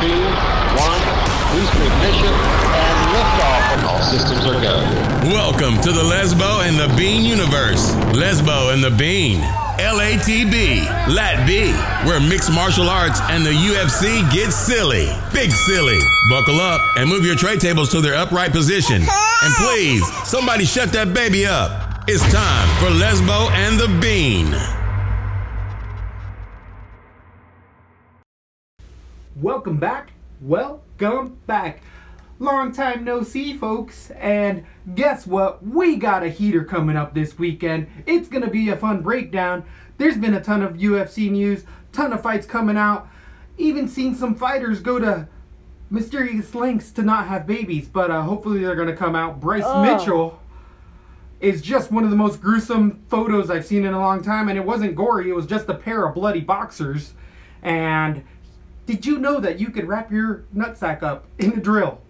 two, one. Booster ignition and liftoff. All systems are go. Welcome to the Lesbo and the Bean universe. Lesbo and the Bean. LATB, Lat B, where mixed martial arts and the UFC get silly. Big silly. Buckle up and move your tray tables to their upright position. And please, somebody shut that baby up. It's time for Lesbo and the Bean. Welcome back. Welcome back. Long time no see, folks. And guess what? We got a heater coming up this weekend. It's gonna be a fun breakdown. There's been a ton of UFC news, ton of fights coming out. Even seen some fighters go to mysterious lengths to not have babies, but uh, hopefully they're gonna come out. Bryce Oh. Mitchell is just one of the most gruesome photos I've seen in a long time, and it wasn't gory. It was just a pair of bloody boxers. And did you know that you could wrap your nutsack up in a drill?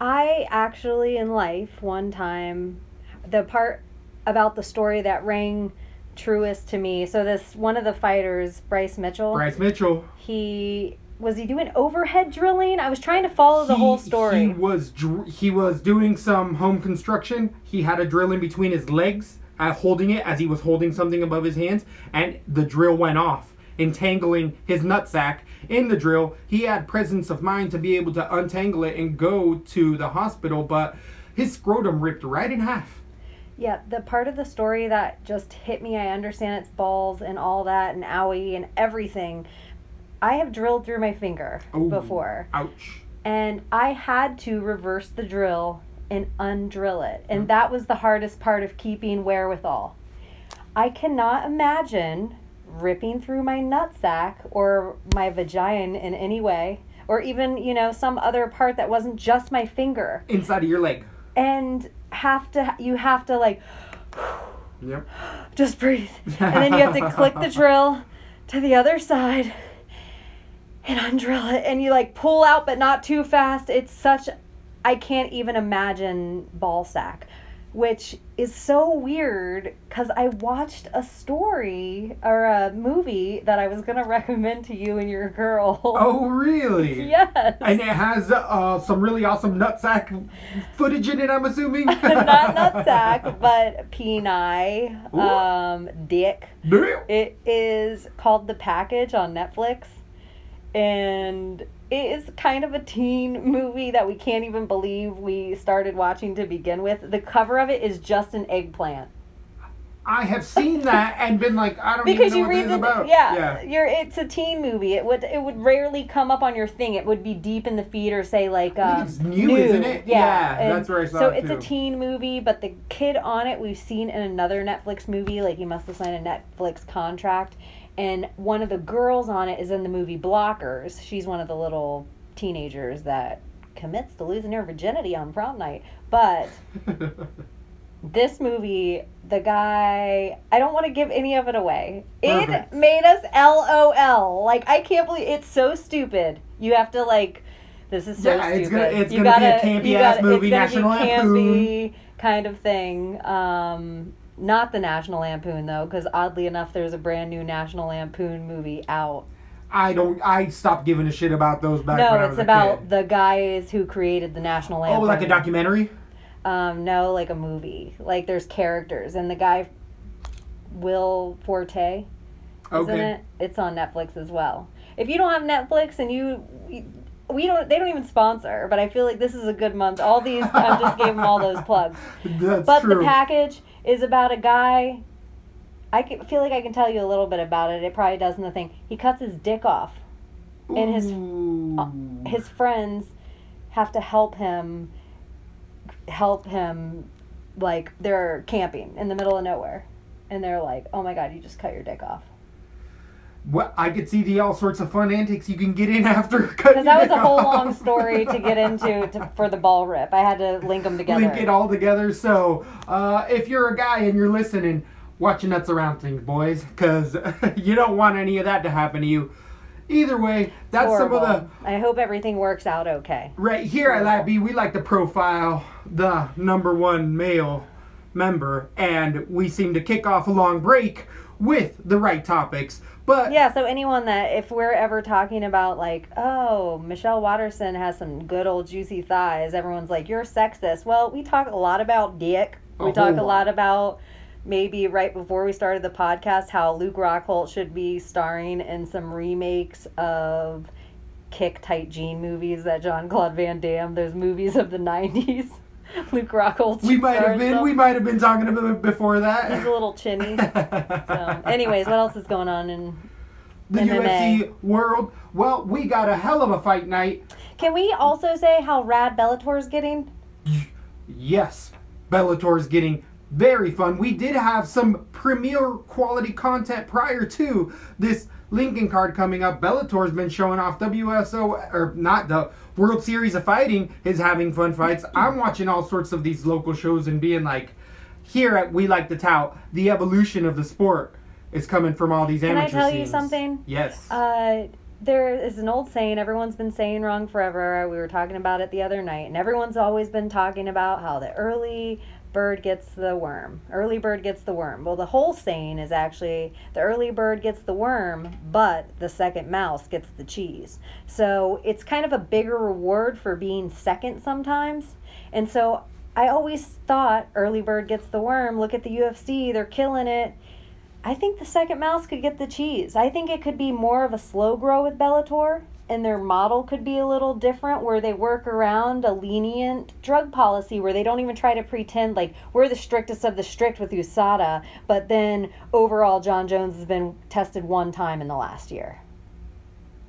I actually, in life, one time, the part about the story that rang truest to me. So this one of the fighters, Bryce Mitchell. Bryce Mitchell. He was he doing overhead drilling? I was trying to follow the he- whole story. He was dr- he was doing some home construction. He had a drill in between his legs, uh, holding it as he was holding something above his hands, and the drill went off, entangling his nutsack in the drill. He had presence of mind to be able to untangle it and go to the hospital, but his scrotum ripped right in half. Yeah, the part of the story that just hit me, I understand it's balls and all that and owie and everything. I have drilled through my finger Ooh. before. Ouch. and I had to reverse the drill and undrill it. Mm. And that was the hardest part of keeping wherewithal. I cannot imagine ripping through my nutsack or my vagina in any way, or even, you know, some other part that wasn't just my finger. Inside of your leg. And have to, you have to like, Yep. just breathe. And then you have to click the drill to the other side and undrill it. And you like pull out, but not too fast. It's such, I can't even imagine ball sack, which is so weird because I watched a story or a movie that I was going to recommend to you and your girl. Oh, really? yes. And it has uh, some really awesome nutsack footage in it, I'm assuming. Not nutsack, but peni, um, dick. It is called The Package on Netflix. And it is kind of a teen movie that we can't even believe we started watching to begin with. The cover of it is just an eggplant. I have seen that and been like, I don't Because you read the about. yeah, you're it's a teen movie. It would it would rarely come up on your thing. It would be deep in the feed or say like think uh, it's new, isn't it? Yeah, Yeah, that's where I saw So it, So it's a teen movie, but the kid on it we've seen in another Netflix movie. Like he must have signed a Netflix contract, and one of the girls on it is in the movie Blockers. She's one of the little teenagers that commits to losing her virginity on prom night, but this movie, the guy, I don't want to give any of it away. Perfect. It made us LOL. Like, I can't believe it's so stupid. You have to, like, this is so Yeah, stupid. it's gonna- it's you gonna be a campy ass gotta, movie, it's National be Lampoon. campy kind of thing. Um, not the National Lampoon, though, because oddly enough, there's a brand new National Lampoon movie out. I don't. I stopped giving a shit about those back no, it's about kid. the guys who created the National Lampoon. Oh, like a documentary. Um, no, like a movie. Like there's characters, and the guy, Will Forte, isn't Okay. it. It's on Netflix as well. If you don't have Netflix and you, we don't, they don't even sponsor. But I feel like this is a good month. All these, I just gave them all those plugs. That's But true. the package is about a guy. I can, feel like I can tell you a little bit about it. It probably does in the thing. He cuts his dick off, and his uh, Ooh. his friends have to help him help him like they're camping in the middle of nowhere and they're like oh my god you just cut your dick off Well, I could see the all sorts of fun antics you can get in after cutting. because that was a whole long story to get into to, for the ball rip i had to link them together Link it all together. So, uh, if you're a guy and you're listening, watch your nuts around things, boys, because you don't want any of that to happen to you. Either way, that's some of the i hope everything works out okay Right here at Lab B, we like to profile the number one male member, and we seem to kick off a long break with the right topics. But Yeah, so anyone that if we're ever talking about like, oh, Michelle Waterson has some good old juicy thighs, everyone's like, you're sexist. Well, we talk a lot about dick. We talk a lot about maybe right before we started the podcast how Luke Rockhold should be starring in some remakes of kick tight jean movies that John Claude Van Damme, those movies of the nineties. Luke Rockhold. we might have been some. we might have been talking about it before that. He's a little chinny. So, anyways, what else is going on in the MMA. UFC world. Well, we got a hell of a fight night. Can we also say how rad Bellator's getting? Yes, Bellator's getting very fun. We did have some premier quality content prior to this Lincoln card coming up. Bellator's been showing off WSO or not the World Series of Fighting is having fun fights. I'm watching all sorts of these local shows and being like, here at We Like to Tout, the evolution of the sport is coming from all these amateurs. Can I amateur tell you something? Yes. Uh, there is an old saying everyone's been saying wrong forever. We were talking about it the other night, and everyone's always been talking about how the early bird gets the worm. Early bird gets the worm. Well, the whole saying is actually the early bird gets the worm, but the second mouse gets the cheese. So it's kind of a bigger reward for being second sometimes. And so I always thought early bird gets the worm. Look at the UFC, they're killing it. I think the second mouse could get the cheese. I think it could be more of a slow grow with Bellator, and their model could be a little different where they work around a lenient drug policy where they don't even try to pretend like we're the strictest of the strict with USADA, but then overall Jon Jones has been tested one time in the last year.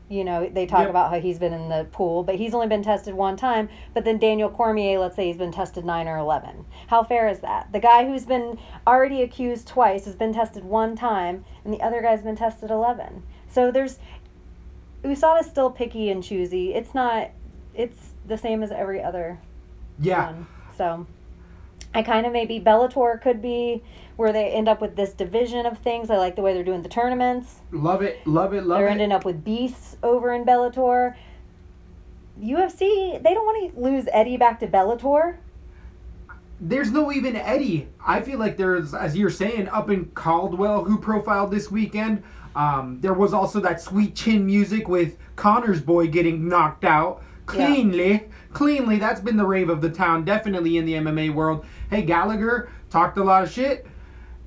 You know, they talk Yep. about how he's been in the pool, but he's only been tested one time. But then Daniel Cormier, let's say he's been tested nine or 11. How fair is that? The guy who's been already accused twice has been tested one time, and the other guy's been tested 11. So there's. USADA's still picky and choosy. It's not. It's the same as every other yeah. one. So I kind of maybe Bellator could be where they end up with this division of things. I like the way they're doing the tournaments. Love it. Love it. Love it. They're ending up with beasts over in Bellator. UFC, they don't want to lose Eddie back to Bellator. there's no even Eddie. I feel like there's, as you're saying, up in Caldwell, who profiled this weekend. Um, there was also that sweet chin music with Connor's boy getting knocked out Yeah. cleanly. Cleanly, that's been the rave of the town, definitely in the MMA world. Hey, Gallagher talked a lot of shit,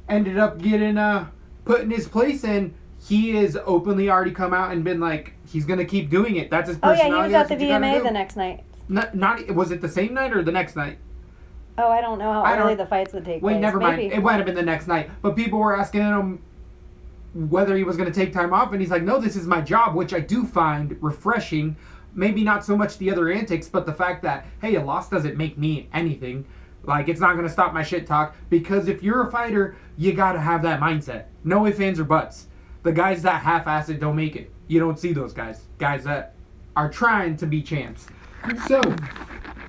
ended up getting uh put in his place, and he is openly already come out and been like he's gonna keep doing it. That's his Oh yeah, personality. he was at the what you gotta VMA the next night. Not, not was it the same night or the next night? Oh, I don't know how I early don't- the fights would take Wait, place. never mind. It might have been the next night. But people were asking him whether he was going to take time off, and he's like, "No, this is my job," which I do find refreshing. Maybe not so much the other antics, but the fact that hey, a loss doesn't make me anything. Like it's not going to stop my shit talk because if you're a fighter, you got to have that mindset. No ifs, ands, or buts. The guys that half-ass it don't make it. You don't see those guys. Guys that are trying to be champs. So,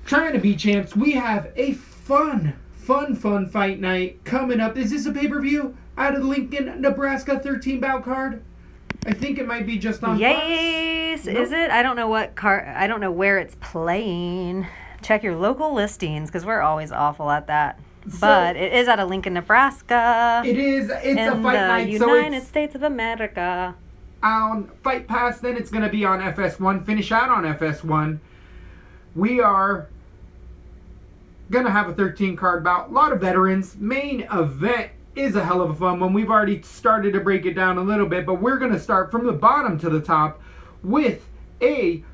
trying to be champs, we have a fun, fun, fun fight night coming up. Is this a pay per view out of Lincoln, Nebraska 13 bout card? I think it might be just on. Fox. Yes, Nope. is it? I don't know what car. I don't know where it's playing. Check your local listings because we're always awful at that. but it is out of Lincoln, Nebraska, It is. It's in a fight the night, United it's States of America. on Fight Pass. Then it's gonna be on FS1. Finish out on FS1. We are gonna have a 13 card bout. A lot of veterans. Main event is a hell of a fun one. We've already started to break it down a little bit, but we're gonna start from the bottom to the top with a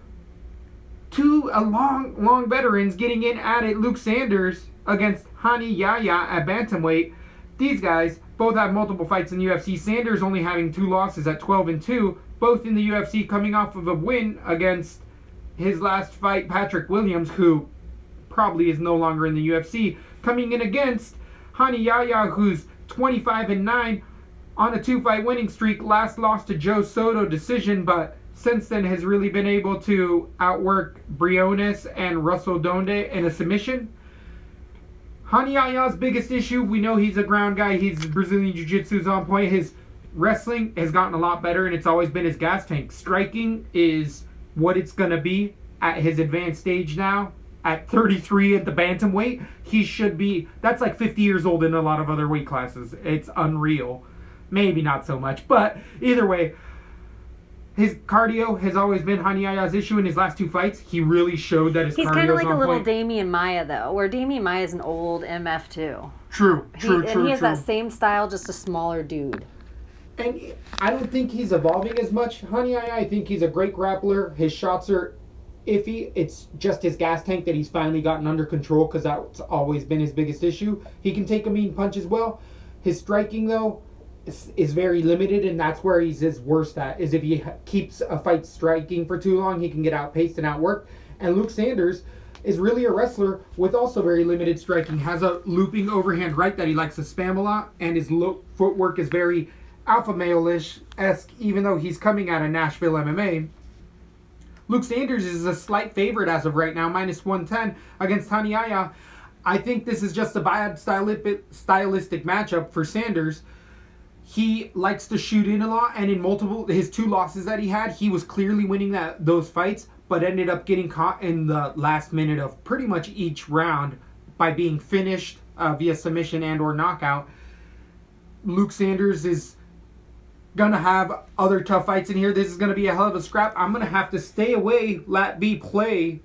two a long long veterans getting in at it. Luke Sanders against Rani Yahya at bantamweight. These guys both have multiple fights in the UFC. Sanders only having two losses at 12 and 2, both in the UFC coming off of a win against his last fight Patrick Williams who probably is no longer in the UFC, coming in against Rani Yahya who's 25 and 9 on a two-fight winning streak. Last lost to Joe Soto decision, but since then has really been able to outwork Briones and Russell Doane in a submission. Rani biggest issue, we know he's a ground guy. He's Brazilian Jiu-Jitsu's on point. His wrestling has gotten a lot better, and it's always been his gas tank. Striking is what it's gonna be at his advanced stage now. At 33 at the bantamweight, he should be. That's like 50 years old in a lot of other weight classes. It's unreal. maybe not so much. But either way, his cardio has always been Haniaya's issue in his last two fights. He really showed that his He's kind of like a little point. Demian Maia though, where Demian Maia is an old MF too. True, He, true, and he has true. that same style, just a smaller dude. And I don't think he's evolving as much. Honey, I, I think he's a great grappler. His shots are iffy. It's just his gas tank that he's finally gotten under control because that's always been his biggest issue. He can take a mean punch as well. His striking, though, is, is very limited, and that's where he's his worst at. Is if he keeps a fight striking for too long, he can get outpaced and outworked. And Luke Sanders is really a wrestler with also very limited striking. Has a looping overhand right that he likes to spam a lot, and his lo- footwork is very alpha male-ish esque, even though he's coming out of Nashville MMA. Luke Sanders is a slight favorite as of right now, minus 110 against Taniaya. I think this is just a bad stylistic matchup for Sanders. He likes to shoot in a lot, and in multiple his two losses that he had, he was clearly winning that those fights, but ended up getting caught in the last minute of pretty much each round by being finished uh, via submission and or knockout. Luke Sanders is gonna have other tough fights in here. This is gonna be a hell of a scrap. I'm gonna have to stay away, let B play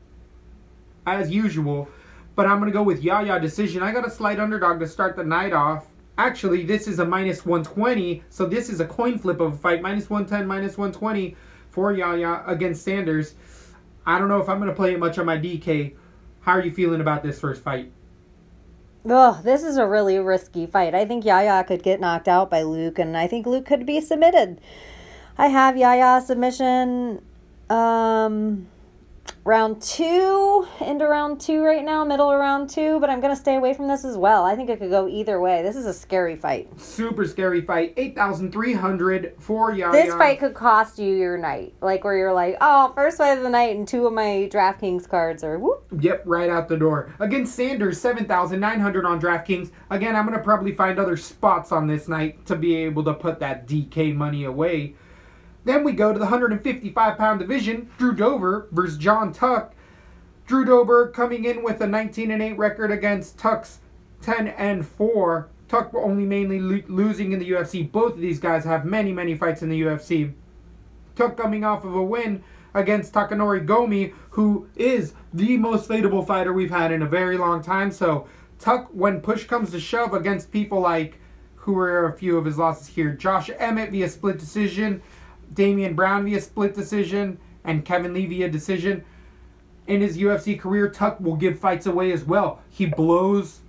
as usual, but I'm gonna go with Yahya decision. I got a slight underdog to start the night off. Actually, this is a minus 120, so this is a coin flip of a fight. Minus 110, minus 120 for Yahya against Sanders. I don't know if I'm gonna play it much on my DK. How are you feeling about this first fight? Ugh, this is a really risky fight. I think Yahya could get knocked out by Luke, and I think Luke could be submitted. I have Yahya submission um, round two into round two right now, middle of round two, but I'm going to stay away from this as well. I think it could go either way. This is a scary fight. Super scary fight. 8,300 for Yahya. This fight could cost you your night. Like, where you're like, oh, first fight of the night, and two of my DraftKings cards are whoop. Yep, right out the door. Against Sanders, 7,900 on DraftKings. Again, I'm going to probably find other spots on this night to be able to put that DK money away. Then we go to the 155 pound division. Drew Dober versus Jon Tuck. Drew Dober coming in with a 19 and 8 record against Tuck's 10 and 4. Tuck only mainly lo- losing in the UFC. Both of these guys have many, many fights in the UFC. Tuck coming off of a win against Takanori Gomi, who is the most fadeable fighter we've had in a very long time. So Tuck, when push comes to shove against people like who are a few of his losses here, Josh Emmett via split decision, Damien Brown via split decision, and Kevin Lee via decision. In his UFC career, Tuck will give fights away as well. He blows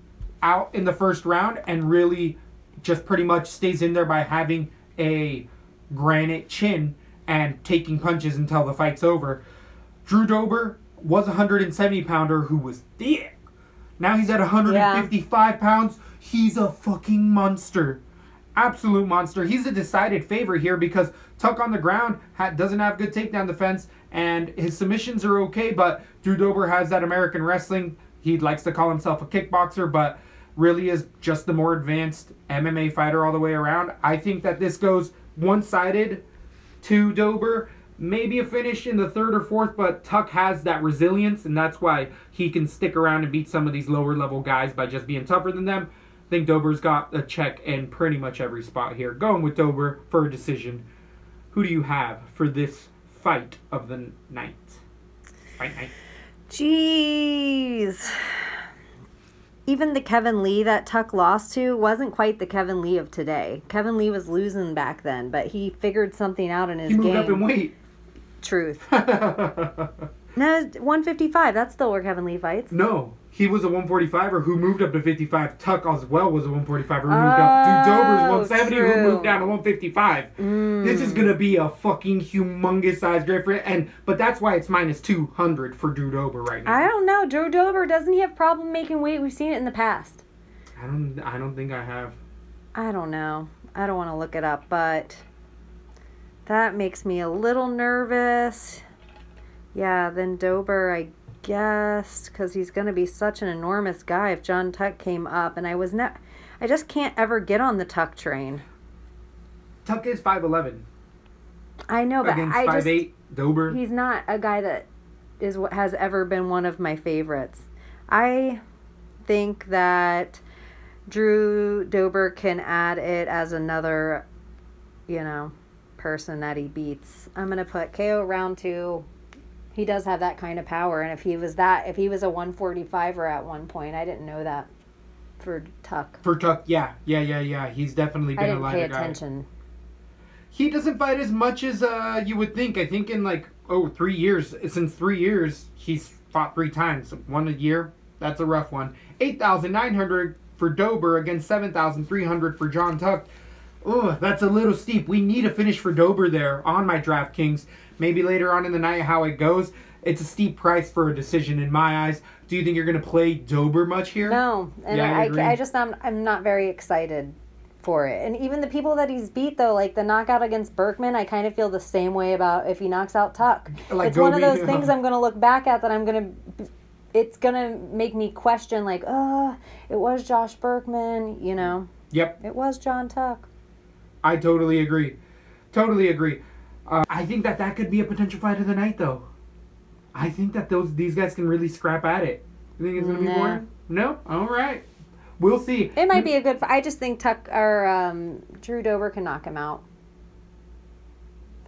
out in the first round and really just pretty much stays in there by having a granite chin and taking punches until the fight's over. Drew Dober was a 170 pounder who was thick. Now he's at 155 pounds. He's a fucking monster. Absolute monster. He's a decided favorite here because Tuck on the ground ha- doesn't have good takedown defense and his submissions are okay, but Drew Dober has that American wrestling. He likes to call himself a kickboxer, but really is just the more advanced MMA fighter all the way around. I think that this goes one sided to Dober. Maybe a finish in the third or fourth, but Tuck has that resilience, and that's why he can stick around and beat some of these lower level guys by just being tougher than them. I think Dober's got a check in pretty much every spot here. Going with Dober for a decision. Who do you have for this fight of the night? Fight night. Jeez. Even the Kevin Lee that Tuck lost to wasn't quite the Kevin Lee of today. Kevin Lee was losing back then, but he figured something out in his He moved game. up in weight. Truth. No, 155. That's still where Kevin Lee fights. No, he was a 145er who moved up to 55. Tuck as well was a 145er who moved up. Dude, Dober's Oh, 170 who moved down to 155. This is mm. gonna be a fucking humongous size difference, and but that's why it's minus 200 for Dober right now. I don't know. Joe Dober doesn't he have problem making weight? We've seen it in the past. I don't. I don't think I have. I don't know. I don't want to look it up, but that makes me a little nervous. Yeah, then Dober, I guess, because he's going to be such an enormous guy if Jon Tuck came up, and I was not. I just can't ever get on the Tuck train. Tuck is 5'11 I know, but against I 5'8 just Dober. he's not a guy that is what has ever been one of my favorites. I think that Drew Dober can add it as another you know, person that he beats. I'm gonna put KO round two. He does have that kind of power, and if he was that, if he was a 145er at one point, I didn't know that for Tuck. For Tuck, yeah, yeah, yeah, yeah. He's definitely been a didn't pay lighter guy. attention. He doesn't fight as much as uh, you would think. I think in like oh three years since three years he's fought three times. One a year. That's a rough one. Eight thousand nine hundred for Dober against seven thousand three hundred for Jon Tuck. Ugh, that's a little steep. We need a finish for Dober there on my DraftKings. Maybe later on in the night how it goes. It's a steep price for a decision in my eyes. Do you think you're gonna play Dober much here? No, and Yeah, I I, agree. I, just I'm I'm not very excited for it. And even the people that he's beat though, like the knockout against Berkman, I kind of feel the same way about if he knocks out Tuck. Like it's one of those things I'm gonna look back at that I'm gonna. It's gonna make me question like, oh, it was Josh Burkman, you know, Yep. it was Jon Tuck. I totally agree. Totally agree. Uh, I think that that could be a potential fight of the night, though. I think that those these guys can really scrap at it. You think it's gonna be Nah. more? No. All right. We'll see. It might be a good. I just think Tuck or um, Drew Dober can knock him out.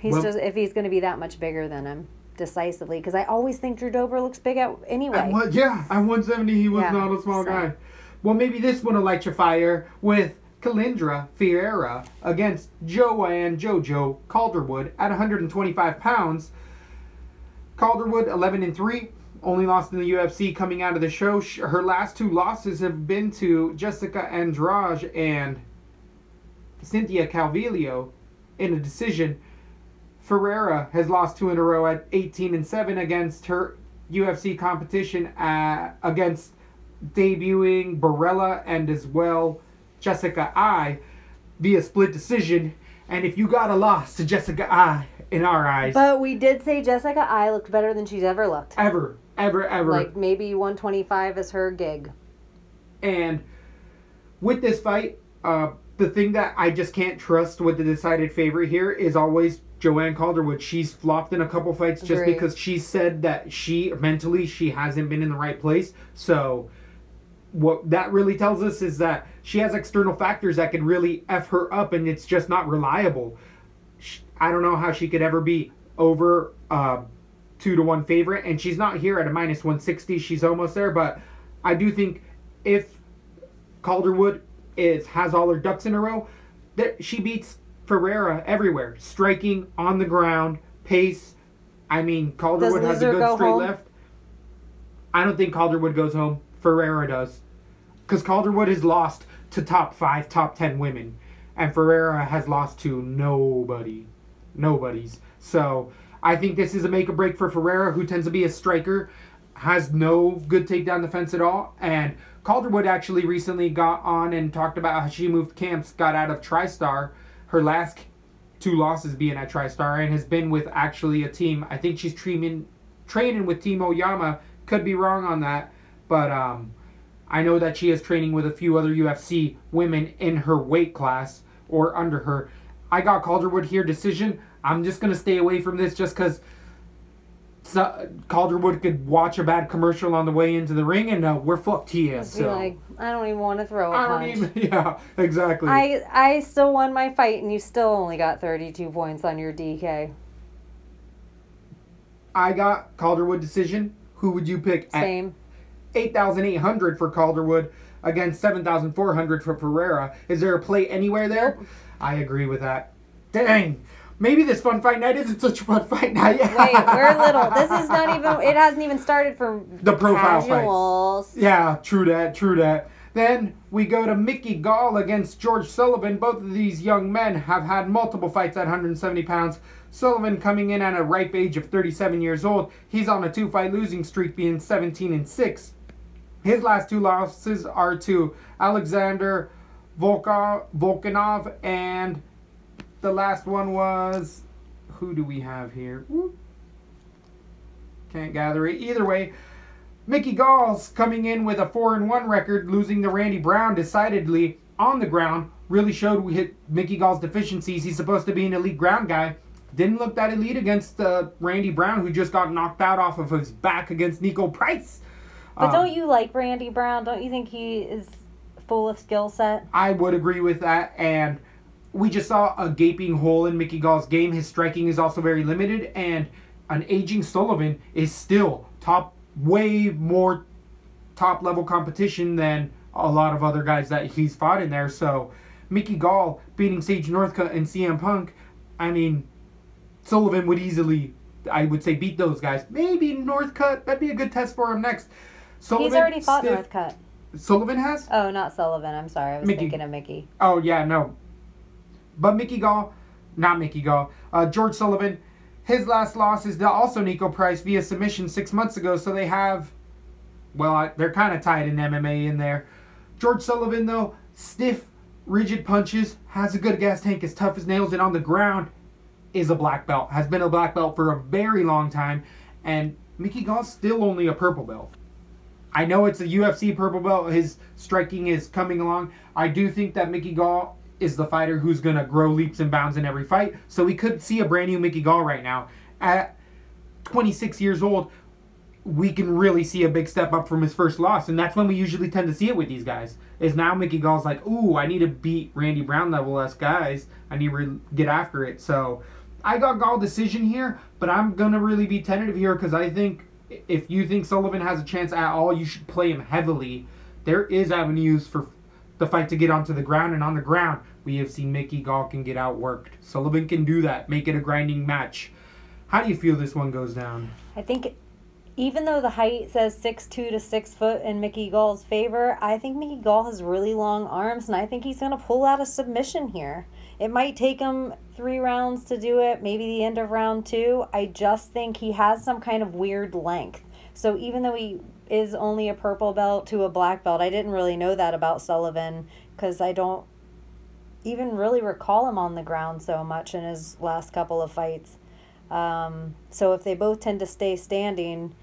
He's Well- just if he's going to be that much bigger than him decisively because I always think Drew Dober looks big at anyway. At one, yeah, at 170, he was Yeah, not a small so- guy. Well, maybe this one will light your fire with Kalindra Faria against Joanne Jojo Calderwood at 125 pounds. Calderwood 11 and 3, only lost in the UFC coming out of the show. Her last two losses have been to Jessica Andrade and Cynthia Calvillo in a decision. Ferreira has lost two in a row at 18 and 7 against her UFC competition uh, against debuting Borella and as well Jessica Eye via split decision. And if you got a loss to Jessica Eye in our eyes, but we did say Jessica Eye looked better than she's ever looked. ever, ever, ever, Like maybe 125 is her gig. And with this fight, uh, the thing that I just can't trust with the decided favorite here is always Joanne Calderwood. She's flopped in a couple fights just Agreed. because she said that she mentally she hasn't been in the right place. So what that really tells us is that she has external factors that could really f her up, and it's just not reliable. Sh- I don't know how she could ever be over uh, two to one favorite, and she's not here at a minus one sixty. She's almost there, but I do think if Calderwood is has all her ducks in a row, that she beats Ferrera everywhere, striking on the ground, pace. I mean, Calderwood has a good go straight home? left. I don't think Calderwood goes home. Ferreira does, because Calderwood has lost to top five, top ten women, and Ferreira has lost to nobody, nobody's. So I think this is a make or break for Ferreira, who tends to be a striker, has no good takedown defense at all, and Calderwood actually recently got on and talked about how she moved camps, got out of TriStar, her last two losses being at TriStar, and has been with actually a team. I think she's training training with Team Oyama. Could be wrong on that, but um, I know that she is training with a few other UFC women in her weight class or under her. I got Calderwood here decision. I'm just gonna stay away from this just because so, Calderwood could watch a bad commercial on the way into the ring, and uh, we're fucked here. Be So like, I don't even want to throw a I punch. don't even. Yeah, exactly. I I still won my fight, and you still only got 32 points on your DK. I got Calderwood decision. Who would you pick? Same. 8,800 for Calderwood against 7,400 for Pereira. Is there a play anywhere there? I agree with that. Dang. Maybe this fun fight night isn't such a fun fight night. Wait, we're little. This is not even. It hasn't even started for The profile fights. Yeah, true that, true that. Then we go to Mickey Gall against George Sullivan. Both of these young men have had multiple fights at 170 pounds. Sullivan coming in at a ripe age of 37 years old. He's on a two-fight losing streak, being 17 and 6. His last two losses are to Alexander Volka, Volkanov, and the last one was who do we have here? Whoop. Can't gather it. Either way, Mickey Gall's coming in with a four and one record, losing to Randy Brown decidedly on the ground. Really showed we hit Mickey Gall's deficiencies. He's supposed to be an elite ground guy. Didn't look that elite against uh, Randy Brown, who just got knocked out off of his back against Niko Price. But Um, don't you like Randy Brown? Don't you think he is full of skill set? I would agree with that. And we just saw a gaping hole in Mickey Gall's game. His striking is also very limited, and an aging Sullivan is still top, way more top level competition than a lot of other guys that he's fought in there. So, Mickey Gall beating Sage Northcutt and CM Punk, I mean, Sullivan would easily, I would say, beat those guys. Maybe Northcutt, that'd be a good test for him next. Sullivan, He's already fought stiff- Northcutt. Sullivan has? Oh, not Sullivan. I'm sorry. I was Mickey. thinking of Mickey. Oh yeah, no. But Mickey Gall, not Mickey Gall, uh, George Sullivan, his last loss is to also Niko Price via submission six months ago. So they have, well, I, they're kind of tied in MMA in there. George Sullivan though, stiff, rigid punches, has a good gas tank, is tough as nails, and on the ground is a black belt. Has been a black belt for a very long time, and Mickey Gall's still only a purple belt. I know it's a UFC purple belt. His striking is coming along. I do think that Mickey Gall is the fighter who's gonna grow leaps and bounds in every fight. So we could see a brand new Mickey Gall right now. At 26 years old, we can really see a big step up from his first loss, and that's when we usually tend to see it with these guys. Is now Mickey Gall's like, ooh, I need to beat Randy Brown level us guys. I need to get after it. So I got Gall decision here, but I'm gonna really be tentative here because I think if you think Sullivan has a chance at all, you should play him heavily. There is avenues for the fight to get onto the ground, and on the ground, we have seen Mickey Gall can get outworked. Sullivan can do that, make it a grinding match. How do you feel this one goes down? I think even though the height says six two to six foot in Mickey Gall's favor, I think Mickey Gall has really long arms, and I think he's gonna pull out a submission here. It might take him three rounds to do it, maybe the end of round two. I just think he has some kind of weird length. So even though he is only a purple belt to a black belt, I didn't really know that about Sullivan because I don't even really recall him on the ground so much in his last couple of fights. Um, so if they both tend to stay standing,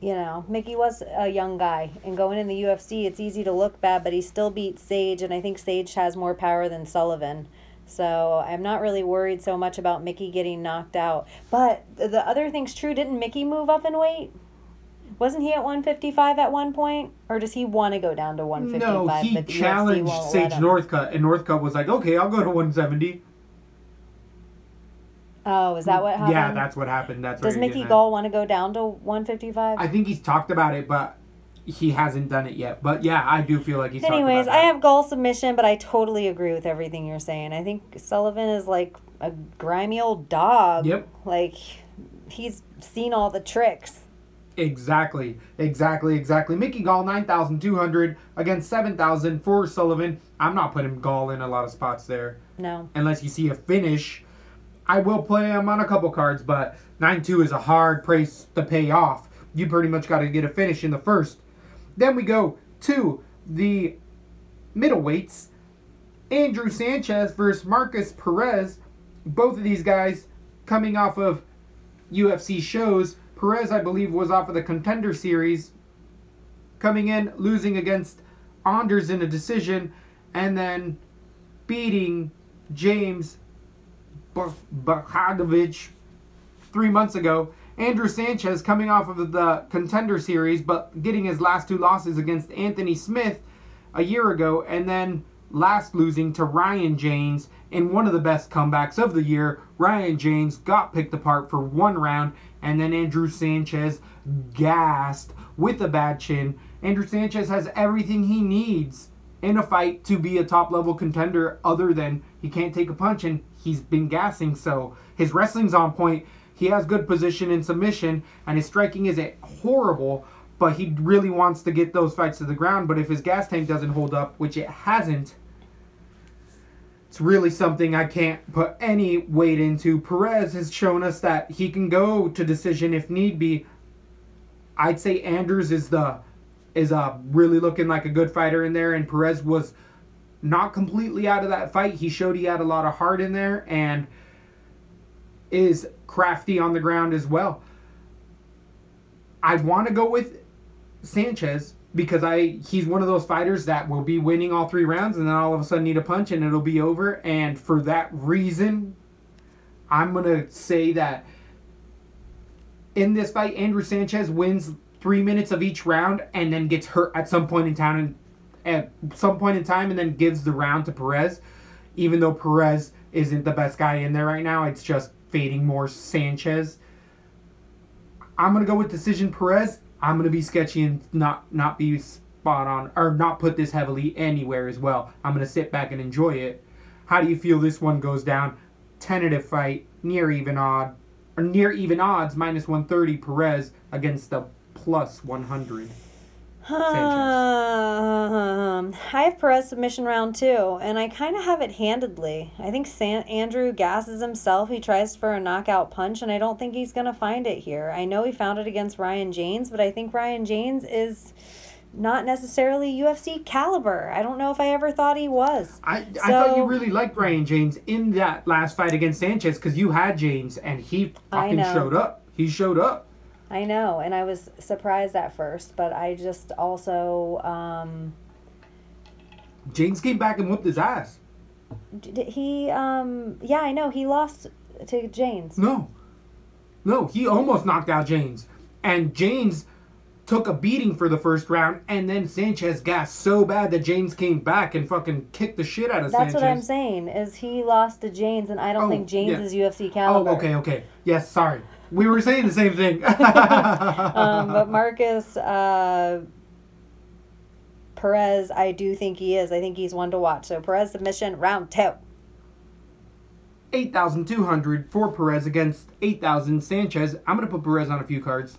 you know, Mickey was a young guy, and going in the UFC, it's easy to look bad, but he still beat Sage, and I think Sage has more power than Sullivan. So I'm not really worried so much about Mickey getting knocked out. But the other thing's true. Didn't Mickey move up in weight? Wasn't he at 155 at one point, or does he want to go down to 155? No, he but the UFC challenged Sage? Northcutt, and Northcutt was like, "Okay, I'll go to 170." Oh, is that mm. what happened? Yeah, that's what happened. That's Does Mickey. Gall want to go down to 155? I think he's talked about it, but he hasn't done it yet. But yeah, I do feel like he's. Anyways, about I have Gall submission, but I totally agree with everything you're saying. I think Sullivan is like a grimy old dog. Yep. Like he's seen all the tricks. Exactly, exactly, exactly. Mickey Gall nine thousand two hundred against seven thousand for Sullivan. I'm not putting Gall in a lot of spots there No. unless you see a finish. I will play him on a couple cards, but nine two is a hard price to pay off. You pretty much got to get a finish in the first. Then we go to the middleweights. Andrew Sanchez versus Markus Perez. Both of these guys coming off of UFC shows. Perez, I believe, was off of the contender series. Coming in, losing against Anders in a decision, and then beating James Bochnovic three months ago. Andrew Sanchez coming off of the contender series, but getting his last two losses against Anthony Smith a year ago, and then last losing to Ryan James in one of the best comebacks of the year. Ryan James got picked apart for one round, and then Andrew Sanchez gassed with a bad chin. Andrew Sanchez has everything he needs in a fight to be a top level contender, other than he can't take a punch and he's been gassing. So his wrestling's on point. He has good position in submission, and his striking isn't horrible, but he really wants to get those fights to the ground. But if his gas tank doesn't hold up, which it hasn't, it's really something I can't put any weight into. Perez has shown us that he can go to decision if need be. I'd say Andrews is the is uh, really looking like a good fighter in there, and Perez was not completely out of that fight. He showed he had a lot of heart in there and is crafty on the ground as well. I want to go with Sanchez because I he's one of those fighters that will be winning all three rounds and then all of a sudden need a punch and it'll be over. And for that reason, I'm gonna say that in this fight, Andrew Sanchez wins three minutes of each round and then gets hurt at some point in time and at some point in time and then gives the round to Perez. even though Perez isn't the best guy in there right now, it's just fading more Sanchez. I'm gonna go with decision Perez. I'm gonna be sketchy and not not be spot on or not put this heavily anywhere as well. I'm gonna sit back and enjoy it. How do you feel this one goes down? Tentative fight, near even odd, or near even odds, minus 130 Perez against the plus 100. Um, I have Perez submission round two, and I kind of have it handedly. I think San- Andrew gasses himself. He tries for a knockout punch, and I don't think he's going to find it here. I know he found it against Ryan James, but I think Ryan James is not necessarily UFC caliber. I don't know if I ever thought he was. I, I thought you really liked Ryan James in that last fight against Sanchez because you had James and he fucking showed up. He showed up. I know, and I was surprised at first, but I just also um, James came back and whooped his ass. d- he um yeah I know he lost to James. No. No, he almost knocked out James. And James took a beating for the first round, and then Sanchez gassed so bad that James came back and fucking kicked the shit out of That's Sanchez. That's what I'm saying. Is he lost to James, and I don't Oh, think James yeah. is UFC caliber. Oh, okay, okay. Yes, sorry. We were saying the same thing. Um, but Markus uh, Perez, I do think he is. I think he's one to watch. So Perez submission round two. 8,200 for Perez against 8,000 Sanchez. I'm going to put Perez on a few cards.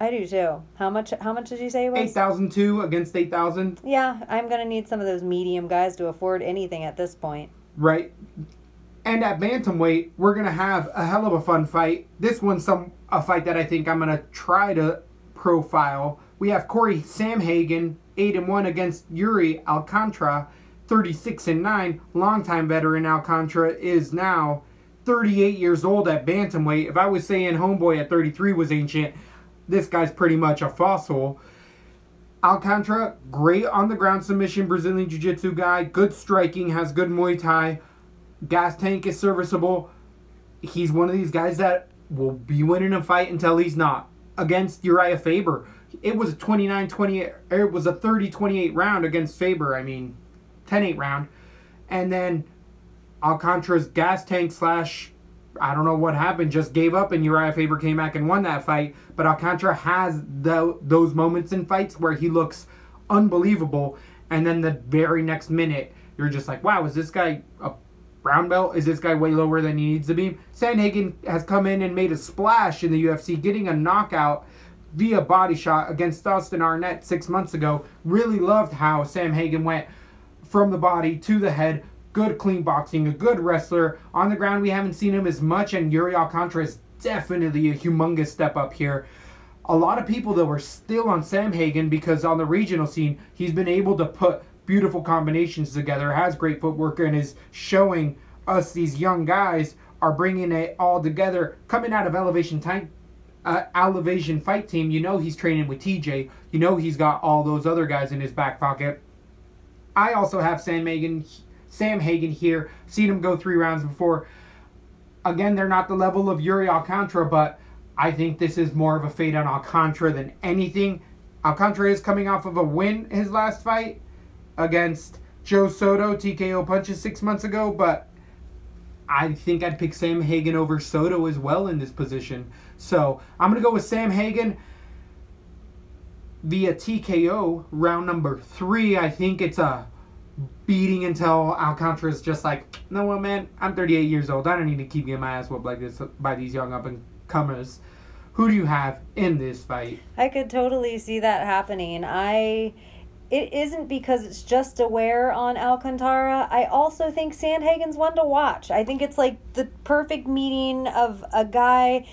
I do too. How much? How much did you say it was? 8,002 against 8,000, Yeah, I'm gonna need some of those medium guys to afford anything at this point. right? And at bantamweight, we're gonna have a hell of a fun fight. This one's some a fight that I think I'm gonna try to profile. We have Cory Sandhagen, eight and one against Iuri Alcantara, 36 and nine. Longtime veteran Alcantara is now 38 years old at bantamweight. If I was saying homeboy at 33 was ancient, this guy's pretty much a fossil. Alcantara, great on the ground submission Brazilian Jiu Jitsu guy, good striking, has good Muay Thai. Gas tank is serviceable. He's one of these guys that will be winning a fight until he's not. Against Uriah Faber, it was a 29 28, it was a 30 28 round against Faber, I mean, 10 8 round. And then Alcantara's gas tank slash I don't know what happened, just gave up, and Uriah Faber came back and won that fight. But Alcantara has the, those moments in fights where he looks unbelievable, and then the very next minute, you're just like, wow, is this guy a brown belt? Is this guy way lower than he needs to be? Sandhagen has come in and made a splash in the UFC, getting a knockout via body shot against Austin Arnett six months ago. Really loved how Sandhagen went from the body to the head. Good clean boxing, a good wrestler. On the ground, we haven't seen him as much, and Iuri Alcantara is definitely a humongous step up here. A lot of people, though, are still on Sandhagen because on the regional scene, he's been able to put beautiful combinations together, has great footwork, and is showing us these young guys are bringing it all together. Coming out of Elevation Time, uh, Elevation Fight Team, you know he's training with TJ. You know he's got all those other guys in his back pocket. I also have Sandhagen, Sam Hagen here. Seen him go three rounds before. Again, they're not the level of Iuri Alcantara, but I think this is more of a fade on Alcantara than anything. Alcantara is coming off of a win his last fight against Joe Soto, TKO punches six months ago, but I think I'd pick Sandhagen over Soto as well in this position. So I'm gonna go with Sandhagen via TKO round number three. I think it's a beating until Alcantara is just like, no what, man, I'm 38 years old. I don't need to keep getting my ass whooped like this by these young up and comers. Who do you have in this fight? I could totally see that happening. I it isn't because it's just a wear on Alcantara. I also think Sandhagen's one to watch. I think it's like the perfect meeting of a guy.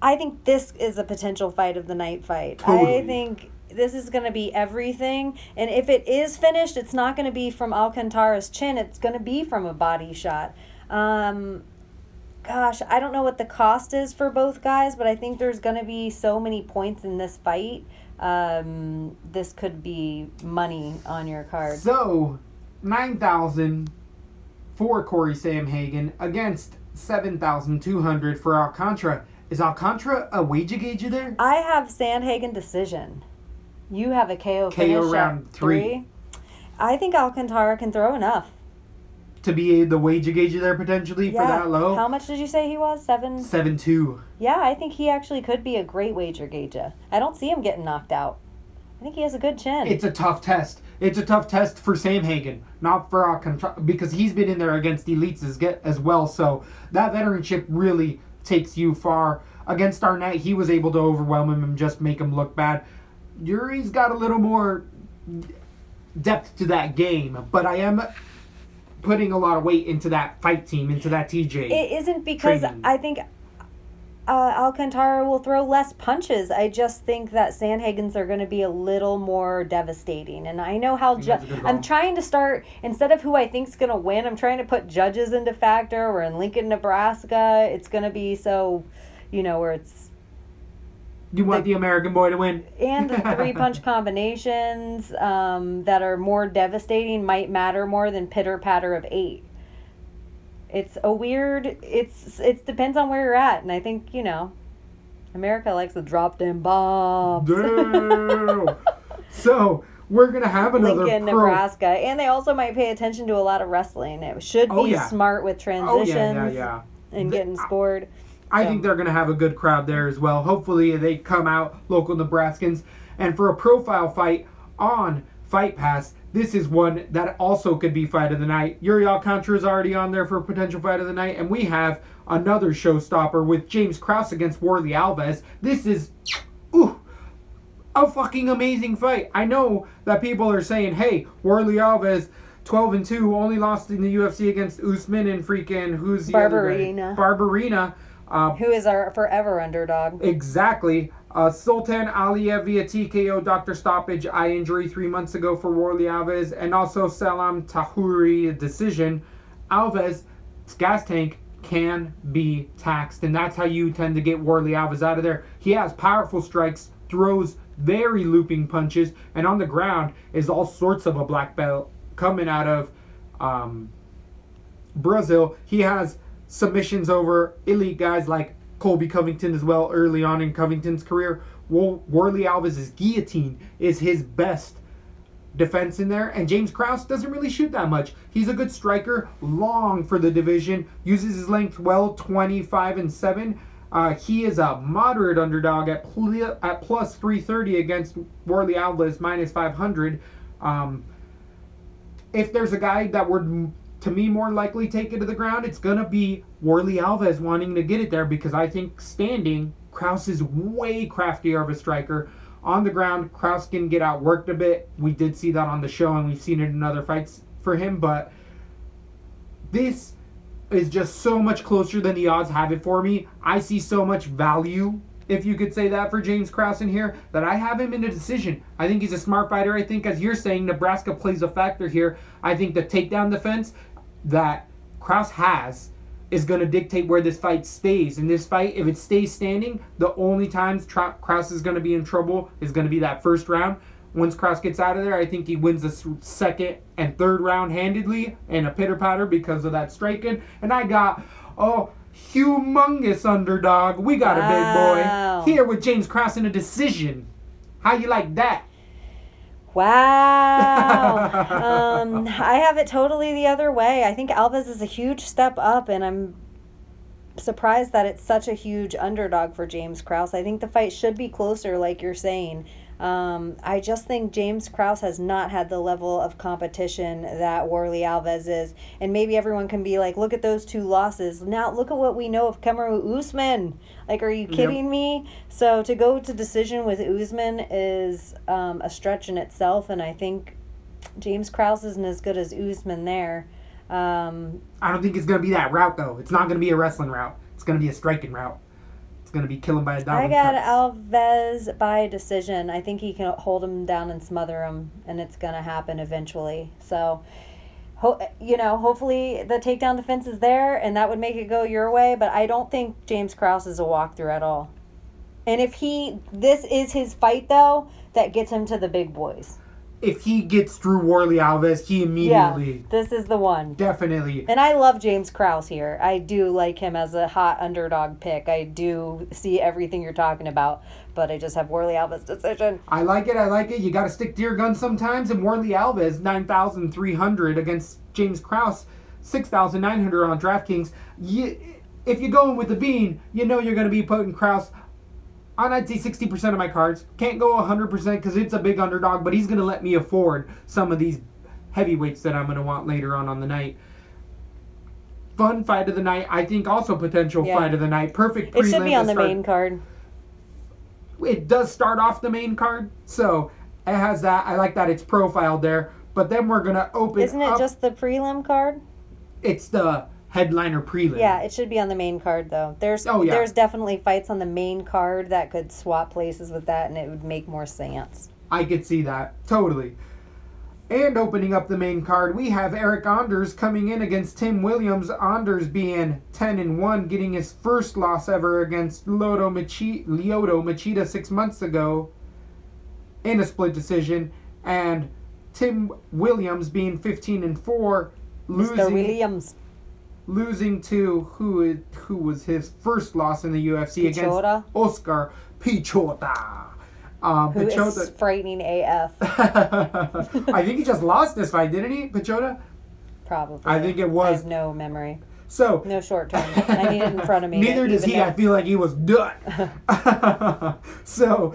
I think this is a potential fight of the night fight. I think this is going to be everything. And if it is finished, it's not going to be from Alcantara's chin. It's going to be from a body shot. Um, gosh, I don't know what the cost is for both guys, but I think there's going to be so many points in this fight. Um, this could be money on your card. So, 9,000 for Cory Sandhagen against 7,200 for Alcantara. Is Alcantara a wage gauge there? I have Sandhagen decision. You have a KO, KO finish round three. three. I think Alcantara can throw enough. To be the wage gauge there potentially for that low. How much did you say he was? Seven. Seven two. Yeah, I think he actually could be a great wager gauger. I don't see him getting knocked out. I think he has a good chin. It's a tough test. It's a tough test for Sandhagen, not for Alcantara, because he's been in there against elites as get as well. So that veteranship really takes you far. Against Arnett, he was able to overwhelm him and just make him look bad. Yuri's got a little more depth to that game, but I am putting a lot of weight into that fight team, into that TJ. it isn't because training. I think uh, Alcantara will throw less punches. I just think that Sandhagens are going to be a little more devastating. And I know how ju- that's a good I'm trying to start instead of who I think's going to win. I'm trying to put judges into factor. We're in Lincoln, Nebraska. It's going to be so, you know, where it's you want the American boy to win. and the three punch combinations um, that are more devastating might matter more than pitter patter of eight. It's a weird. It's it depends on where you're at, and I think you know, America likes to drop them bombs. So we're gonna have another Lincoln, pro. Nebraska, and they also might pay attention to a lot of wrestling. It should be Oh, yeah. smart with Oh transitions yeah, yeah, yeah. and The- getting scored. I think they're going to have a good crowd there as well. Hopefully, they come out, local Nebraskans. And for a profile fight on Fight Pass, this is one that also could be fight of the night. Iuri Alcantara is already on there for a potential fight of the night. And we have another showstopper with James Krause against Warlley Alves. This is, ooh, a fucking amazing fight. I know that people are saying, hey, Warlley Alves. 12 and 2 only lost in the UFC against Usman and freaking who's the other guy? Uh, Who is our forever underdog? Exactly. Uh, Sultan Aliyev via TKO doctor stoppage eye injury three months ago for Warlley Alves, and also Salim Touahri decision. Alves' gas tank can be taxed, and that's how you tend to get Warlley Alves out of there. He has powerful strikes, throws very looping punches, and on the ground is all sorts of a black belt coming out of um, Brazil. He has submissions over elite guys like Colby Covington as well early on in Covington's career. Warlley Alves' guillotine is his best defense in there, and James Krause doesn't really shoot that much. He's a good striker, long for the division, uses his length well, 25 and 7. Uh, he is a moderate underdog at, pl- at plus 330 against Warlley Alves, minus 500. Um, if there's a guy that would to me more likely take it to the ground, it's gonna be Warlley Alves wanting to get it there because I think standing, Krause is way craftier of a striker. On the ground, Krause can get outworked a bit. We did see that on the show and we've seen it in other fights for him, but this is just so much closer than the odds have it for me. I see so much value, if you could say that, for James Krause in here, that I have him in a decision. I think he's a smart fighter. I think, as you're saying, Nebraska plays a factor here. I think the takedown defense that Krause has is going to dictate where this fight stays. In this fight, if it stays standing, the only times Tra- Krause is going to be in trouble is going to be that first round. Once Krause gets out of there, I think he wins the second and third round handedly and a pitter patter because of that striking. And I got, oh, humongous underdog. We got Wow. a big boy here with James Krause in a decision. How you like that? Wow. um, I have it totally the other way. I think Alves is a huge step up, and I'm surprised that it's such a huge underdog for James Krause. I think the fight should be closer, like you're saying. Um, I just think James Krause has not had the level of competition that Warlley Alves is. And maybe everyone can be like, look at those two losses. Now, look at what we know of Kamaru Usman. Like, are you kidding me? So, to go to decision with Usman is um, a stretch in itself. And I think James Krause isn't as good as Usman there. Um, I don't think it's gonna be that route though. It's not gonna be a wrestling route. It's gonna be a striking route. It's gonna be killing by a I dominant got. Alves by decision. I think he can hold him down and smother him, and it's gonna happen eventually. So, ho- you know, hopefully the takedown defense is there, and that would make it go your way. But I don't think James Krause is a walkthrough at all. And if he, this is his fight though, that gets him to the big boys. If he gets Drew Warlley Alves, he immediately. Yeah, this is the one. definitely. And I love James Krause here. I do like him as a hot underdog pick. I do see everything you're talking about, but I just have Warlley Alves decision. I like it. I like it. You got to stick to your guns sometimes. And Warlley Alves, nine thousand three hundred against James Krause. 6,900 on DraftKings. You, if you're going with the bean, you know you're going to be putting Krause on, I'd say 60% of my cards. Can't go 100% because it's a big underdog, but he's going to let me afford some of these heavyweights that I'm going to want later on on the night. Fun fight of the night. I think also potential Yeah. fight of the night. Perfect It should be on the start- main card. it does start off the main card, so it has that. I like that it's profiled there. But then we're gonna open. Isn't it up- just the prelim card? It's the headliner prelim. Yeah, it should be on the main card though. There's Oh, yeah. there's definitely fights on the main card that could swap places with that and it would make more sense. I could see that totally. And opening up the main card, we have Eric Anders coming in against Tim Williams. Anders being 10 and 1, getting his first loss ever against Lodo Machi- Lyoto Machida six months ago in a split decision. And Tim Williams being 15 and 4, Mr. losing Williams. Losing to who is, who was his first loss in the UFC Piechota? against Oskar Piechota. Um, Who is Piechota, frightening AF, I think he just lost this fight, didn't he, Piechota? probably. I think it was. no memory. So No short term. I need it in front of me. neither does he. know. I feel like he was done. so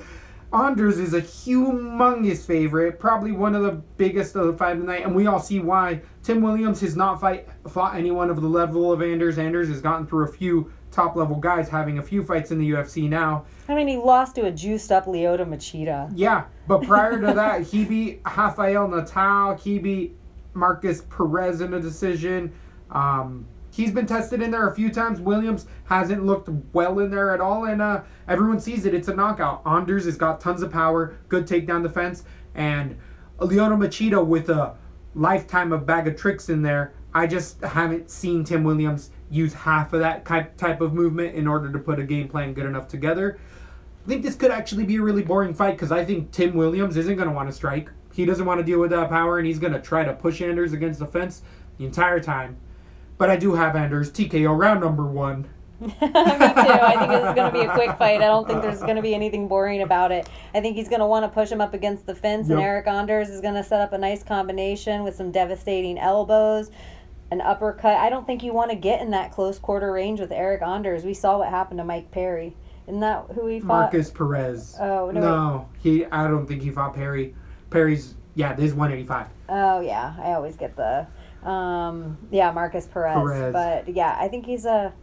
Anders is a humongous favorite, probably one of the biggest of the fight of the night, and we all see why. Tim Williams has not fight fought anyone of the level of Anders. Anders has gotten through a few top level guys, having a few fights in the UFC now. I mean, he lost to a juiced up Lyoto Machida. Yeah, but prior to that, he beat Rafael Natal. He beat Markus Perez in a decision. Um, he's been tested in there a few times. Williams hasn't looked well in there at all, and uh, everyone sees it. It's a knockout. Anders has got tons of power, good takedown defense, and Lyoto Machida with a lifetime of bag of tricks in there. I just haven't seen Tim Williams use half of that type type of movement in order to put a game plan good enough together. I think this could actually be a really boring fight because I think Tim Williams isn't going to want to strike. He doesn't want to deal with that power, and he's going to try to push Anders against the fence the entire time. But I do have Anders TKO round number one. Me too. I think this is going to be a quick fight. I don't think there's going to be anything boring about it. I think he's going to want to push him up against the fence, and Eric Anders is going to set up a nice combination with some devastating elbows, an uppercut. I don't think you want to get in that close quarter range with Eric Anders. We saw what happened to Mike Perry. Isn't that who he fought? Markus Perez. Oh, no, no, he. I don't think he fought Perry. Perry's yeah, this is 185. Oh yeah, I always get the, um, yeah, Markus Perez. Perez. But yeah, I think he's a,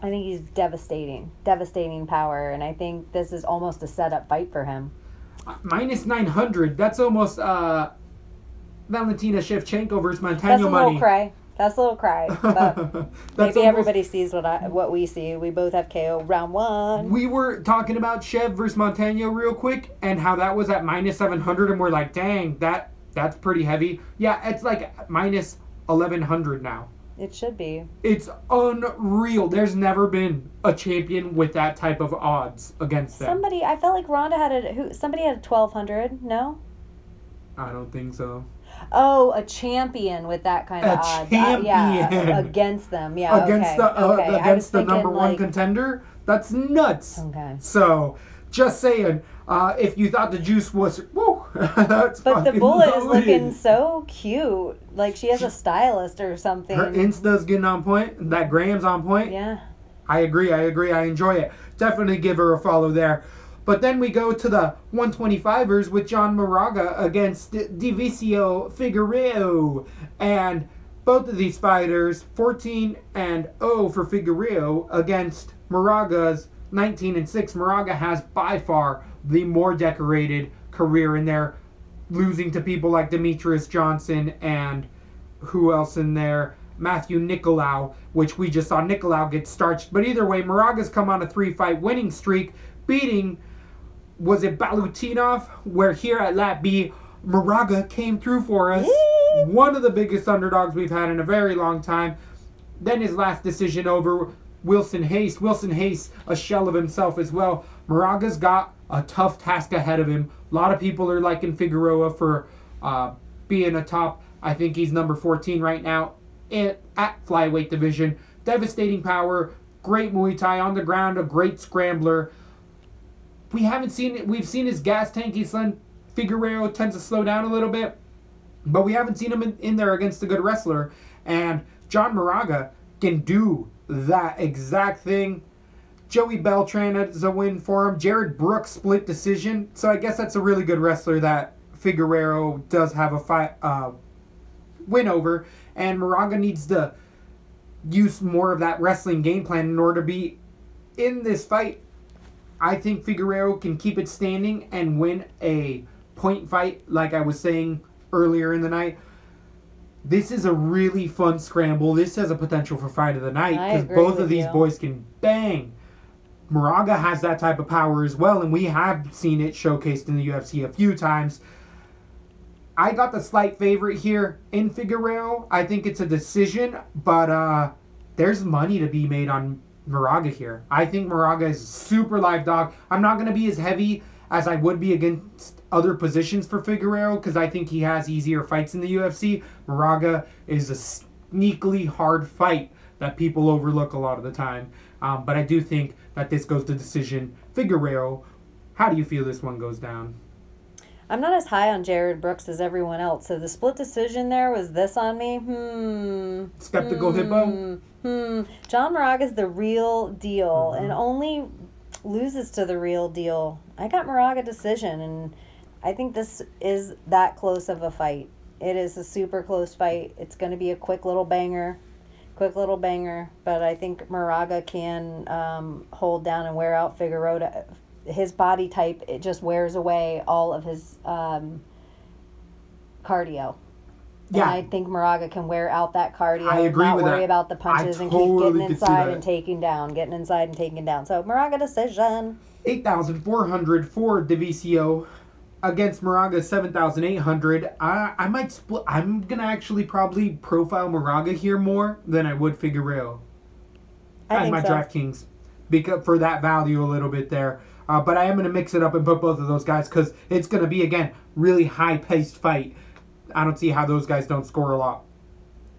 I think he's devastating, devastating power, and I think this is almost a setup fight for him. Minus 900. That's almost uh, Valentina Shevchenko versus Montano. That's a little money. cry. That's a little cry. But maybe everybody sees what I what we see. We both have KO round one. We were talking about Chev versus Montano real quick and how that was at minus 700 and we're like, dang, that that's pretty heavy. Yeah, it's like minus 1100 now. It should be. It's unreal. There's never been a champion with that type of odds against them. Somebody, I felt like Ronda had a who. Somebody had a twelve hundred. No. I don't think so. Oh, a champion with that kind of A odds. Uh, yeah, champion. against them. Yeah. against okay. the uh, okay. Against the number one like, contender, that's nuts. Okay. So, just saying, uh, if you thought the juice was, woo, But the bullet is looking so cute. Like she has a stylist or something. Her Insta's getting on point. That Graham's on point. yeah. I agree. I agree. I enjoy it. Definitely give her a follow there. But then we go to the 125ers with John Moraga against Deiveson Figueroa. And both of these fighters, 14 and 0 for Figueroa against Moraga's 19 and 6. Moraga has by far the more decorated career in there, losing to people like Demetrious Johnson and who else in there? Matthew Nicolau, which we just saw Nicolau get starched. But either way, Moraga's come on a three fight winning streak, beating, was it Balutinov? Where here at Lat B, Moraga came through for us. One of the biggest underdogs we've had in a very long time. Then his last decision over Wilson Reis. Wilson Reis, a shell of himself as well. Moraga's got a tough task ahead of him. A lot of people are liking Figueroa for uh, being a top. I think he's number 14 right now at, flyweight division. Devastating power, great Muay Thai on the ground, a great scrambler. We haven't seen it. We've seen his gas tank. He's done. Figueroa tends to slow down a little bit, but we haven't seen him in, in there against a good wrestler. And John Moraga can do that exact thing. Joey Beltran is a win for him. Jarred Brooks split decision. So I guess that's a really good wrestler that Figueroa does have a fight uh, win over. And Moraga needs to use more of that wrestling game plan in order to be in this fight. I think Figueroa can keep it standing and win a point fight, like I was saying earlier in the night. This is a really fun scramble. This has a potential for fight of the night because both of these you. boys can bang. Moraga has that type of power as well, and we have seen it showcased in the UFC a few times. I got the slight favorite here in Figueroa. I think it's a decision, but uh, there's money to be made on Moraga here. I think Moraga is super live dog. I'm not going to be as heavy as I would be against other positions for Figueroa because I think he has easier fights in the UFC. Moraga is a sneakily hard fight that people overlook a lot of the time. Um, but I do think that this goes to decision. Figueroa, how do you feel this one goes down? I'm not as high on Jarred Brooks as everyone else. So the split decision there was this on me. Hmm. Skeptical hippo? Hmm. John Moraga's the real deal Mm-hmm. and only loses to the real deal. I got Moraga decision, and I think this is that close of a fight. It is a super close fight. It's going to be a quick little banger. Quick little banger, but I think Moraga can um, hold down and wear out Figueroa. His body type it just wears away all of his um, cardio. Yeah. And I think Moraga can wear out that cardio. I agree not with worry that. about the I punches and totally keep getting inside and taking down, getting inside and taking down. So Moraga decision. 8,400 for Divicio against Moraga 7,800. I, I might split. I'm going to actually probably profile Moraga here more than I would Figueroa I think my so. DraftKings because for that value a little bit there. Uh, but I am going to mix it up and put both of those guys because it's going to be, again, really high paced fight. I don't see how those guys don't score a lot.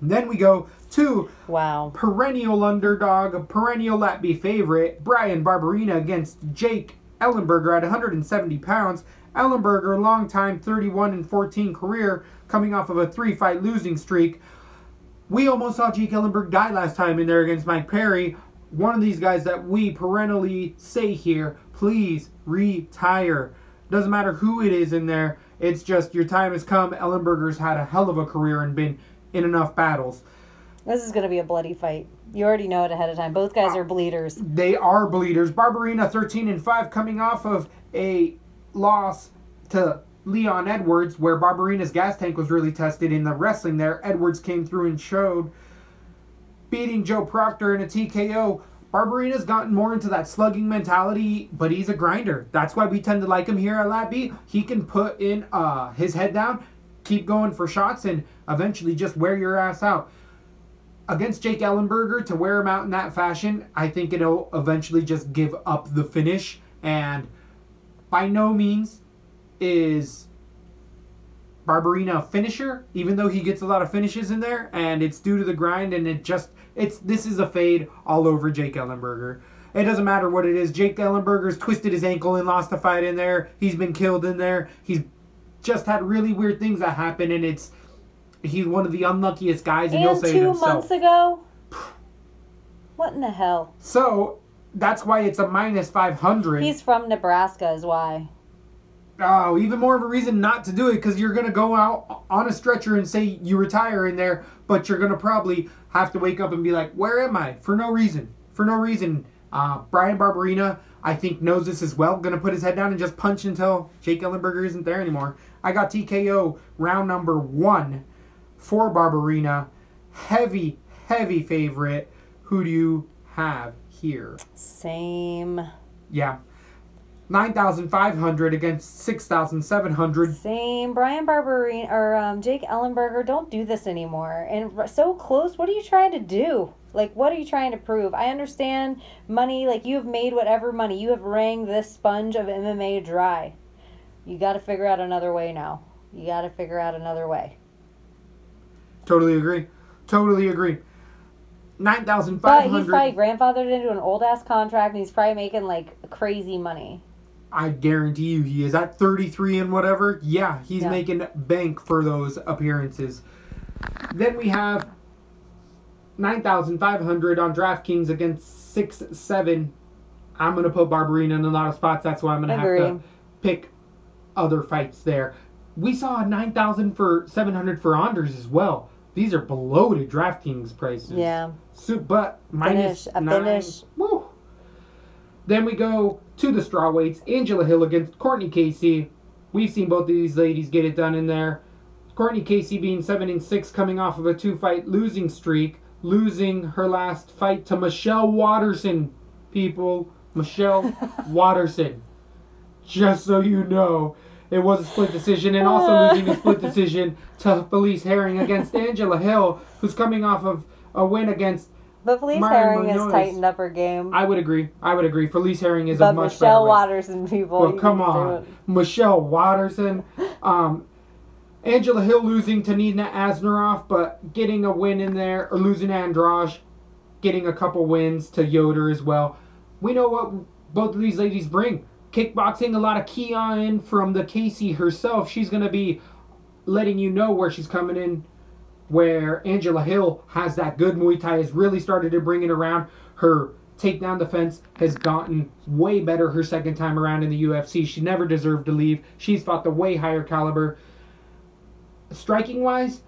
Then we go to Wow. perennial underdog, perennial Lat B favorite, Bryan Barberena against Jake Ellenberger at 170 pounds. Ellenberger, longtime 31 and 14 career, coming off of a three fight losing streak. We almost saw Jake Ellenberg die last time in there against Mike Perry. One of these guys that we perennially say here, please retire. Doesn't matter who it is in there. It's just your time has come. Ellenberger's had a hell of a career and been in enough battles. This is going to be a bloody fight. You already know it ahead of time. Both guys Uh, are bleeders. They are bleeders. Barberena 13 and 5 coming off of a loss to Leon Edwards where Barberena's gas tank was really tested in the wrestling there. Edwards came through and showed beating Joe Proctor in a TKO. Barberena's gotten more into that slugging mentality, but he's a grinder. That's why we tend to like him here at Lab B. He can put in uh, his head down, keep going for shots, and eventually just wear your ass out against Jake Ellenberger to wear him out in that fashion, I think it'll eventually just give up the finish. And by no means is Barberena a finisher, even though he gets a lot of finishes in there, and it's due to the grind. And it just it's this is a fade all over Jake Ellenberger. It doesn't matter what it is. Jake Ellenberger's twisted his ankle and lost a fight in there. He's been killed in there. He's just had really weird things that happen, and it's he's one of the unluckiest guys, and, And say it two months ago? What in the hell? So that's why it's a minus 500. He's from Nebraska, is why. oh, even more of a reason not to do it because you're going to go out on a stretcher and say you retire in there, but you're going to probably have to wake up and be like, where am I? For no reason. For no reason. Uh, Bryan Barberena, I think, knows this as well. Going to put his head down and just punch until Jake Ellenberger isn't there anymore. I got TKO round number one for Barberena. Heavy, heavy favorite. Who do you have here? Same. Yeah. 9,500 against 6,700. Same. Bryan Barberena or um, Jake Ellenberger, don't do this anymore. And so close. What are you trying to do? Like, what are you trying to prove? I understand money. Like, you have made whatever money. You have wrung this sponge of MMA dry. You got to figure out another way now. You got to figure out another way. Totally agree. Totally agree. But 9,500. he's probably grandfathered into an old ass contract and he's probably making like crazy money. I guarantee you he is at 33 and whatever. Yeah, he's Yeah. making bank for those appearances. Then we have 9,500 on DraftKings against 6 7. I'm going to put Barberena in a lot of spots. That's why I'm going to have to pick other fights there. We saw 9,000 for 700 for Anders as well. These are bloated DraftKings prices. Yeah. So, but minus Finish, nine. finish. Woo. Then we go to the strawweights. Angela Hill against Courtney Casey. We've seen both of these ladies get it done in there. Courtney Casey being seven and six, coming off of a two-fight losing streak, losing her last fight to Michelle Waterson. People, Michelle Waterson. Just so you know, it was a split decision, and also losing a split decision to Felice Herring against Angela Hill, who's coming off of a win against. But Felice Myron Herring has tightened up her game. I would agree. I would agree. Felice Herring is but a much Michelle better. Waterson, people. Well, you come on. Michelle Waterson. Um, Angela Hill losing to Nina Ansaroff, but getting a win in there, or losing to Andrade, getting a couple wins to Yoder as well. We know what both of these ladies bring. Kickboxing, a lot of key on from the Casey herself. She's going to be letting you know where she's coming in. Where Angela Hill has that good Muay Thai, has really started to bring it around. Her takedown defense has gotten way better her second time around in the UFC. She never deserved to leave. She's fought the way higher caliber. Striking wise,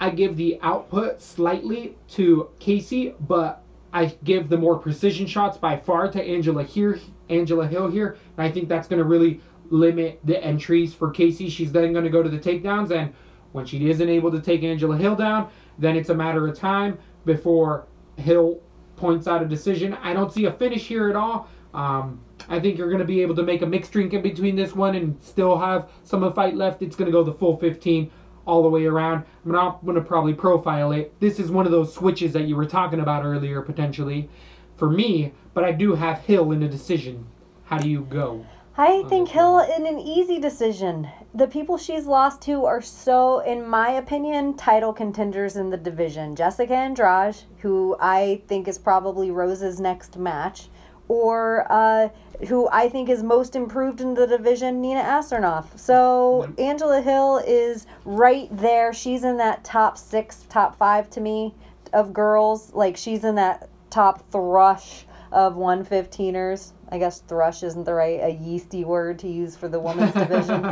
I give the output slightly to Casey, but I give the more precision shots by far to Angela here, Angela Hill here, and I think that's going to really limit the entries for Casey. She's then going to go to the takedowns, and when she isn't able to take Angela Hill down, then it's a matter of time before Hill points out a decision. I don't see a finish here at all. Um, I think you're going to be able to make a mixed drink in between this one and still have some of fight left. It's going to go the full 15 all the way around. I'm not going to probably profile it. This is one of those switches that you were talking about earlier, potentially, for me, but I do have Hill in a decision. How do you go? I think Hill in an easy decision. The people she's lost to are so, in my opinion, title contenders in the division. Jessica Andrade, who I think is probably Rose's next match, or uh, who I think is most improved in the division, Nina Ansaroff. So Angela Hill is right there. She's in that top six, top five to me of girls. Like she's in that top thrush of 115ers. I guess thrush isn't the right a yeasty word to use for the women's division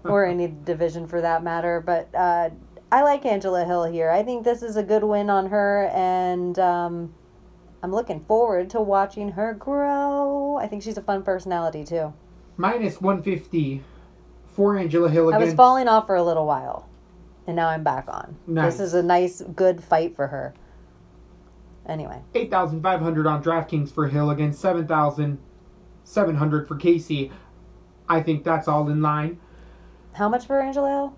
or any division for that matter. But uh, I like Angela Hill here. I think this is a good win on her, and um, I'm looking forward to watching her grow. I think she's a fun personality too. Minus 150 for Angela Hill I was falling off for a little while, and now I'm back on. Nice. This is a nice, good fight for her. Anyway, 8,500 on DraftKings for Hill against 7,700 for Casey. I think that's all in line. how much for Angela Hill?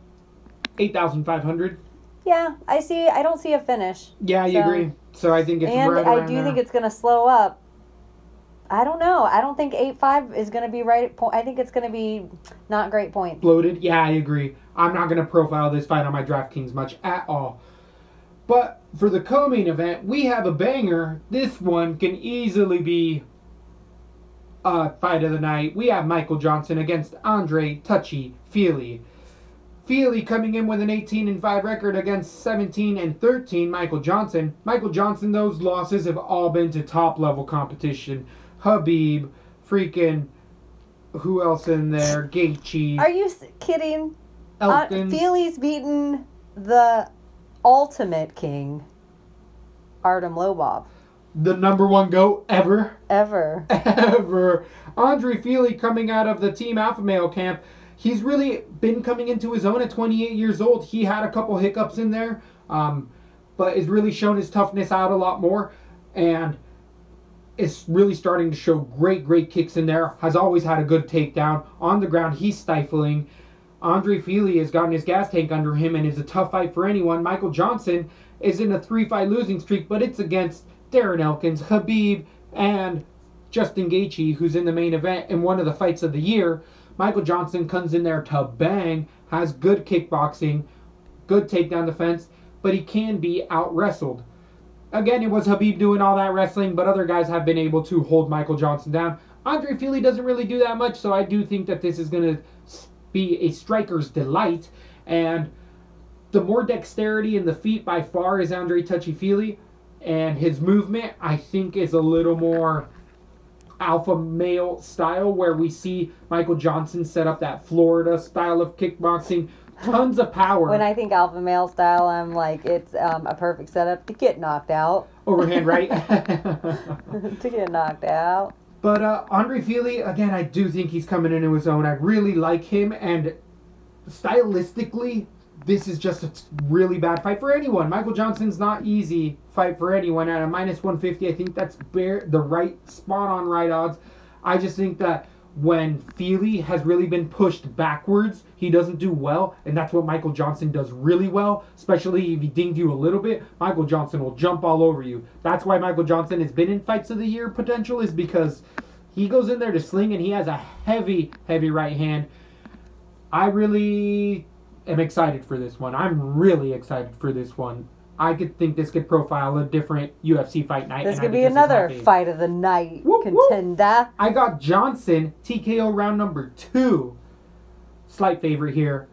8,500. Yeah, I see. I don't see a finish. Yeah, you So- agree. So I think it's and right I do there. think it's going to slow up. I don't know. I don't think eight five is going to be right. At po- I think it's going to be not great points. bloated. Yeah, I agree. I'm not going to profile this fight on my DraftKings much at all. But for the co-main event, we have a banger. This one can easily be a fight of the night. We have Michael Johnson against Andre Touchy Fili. Fili coming in with an 18 and 5 record against 17 and 13 Michael Johnson. Michael Johnson, those losses have all been to top level competition. Khabib, freaking, who else in there? Gaethje. Are you kidding? Uh, Fili's beaten the ultimate king, Artem Lobov, the number one goat ever, ever. ever. Andre Fili coming out of the Team Alpha Male camp. He's really been coming into his own at 28 years old. He had a couple hiccups in there, um, but has really shown his toughness out a lot more, and is really starting to show great, great kicks in there. Has always had a good takedown on the ground. He's stifling. Andre Fili has gotten his gas tank under him and is a tough fight for anyone. Michael Johnson is in a three fight losing streak, but it's against Darren Elkins, Khabib, and Justin Gaethje, who's in the main event in one of the fights of the year. Michael Johnson comes in there to bang, has good kickboxing, good takedown defense, but he can be out wrestled. Again, it was Khabib doing all that wrestling, but other guys have been able to hold Michael Johnson down. Andre Fili doesn't really do that much, so I do think that this is going to be a striker's delight. And the more dexterity in the feet by far is Andre Touchy Fili. And his movement I think is a little more alpha male style where we see Michael Johnson set up that Florida style of kickboxing, tons of power, When I think alpha male style, I'm like, it's um, a perfect setup to get knocked out. overhand right. to get knocked out. But uh, Andre Fili, again, I do think he's coming into his own. I really like him, and stylistically, this is just a really bad fight for anyone. Michael Johnson's not easy fight for anyone at a minus 150. I think that's bare, the right spot on right odds. I just think that when Fili has really been pushed backwards, he doesn't do well, and that's what Michael Johnson does really well. Especially if he dinged you a little bit, Michael Johnson will jump all over you. That's why Michael Johnson has been in fights of the year potential is because he goes in there to sling and he has a heavy, heavy right hand. I really am excited for this one. I'm really excited for this one. I could think this could profile a different UFC fight night. This could be another fight of the night Whoop, whoop. contender. I got Johnson TKO round number two. Slight favorite here.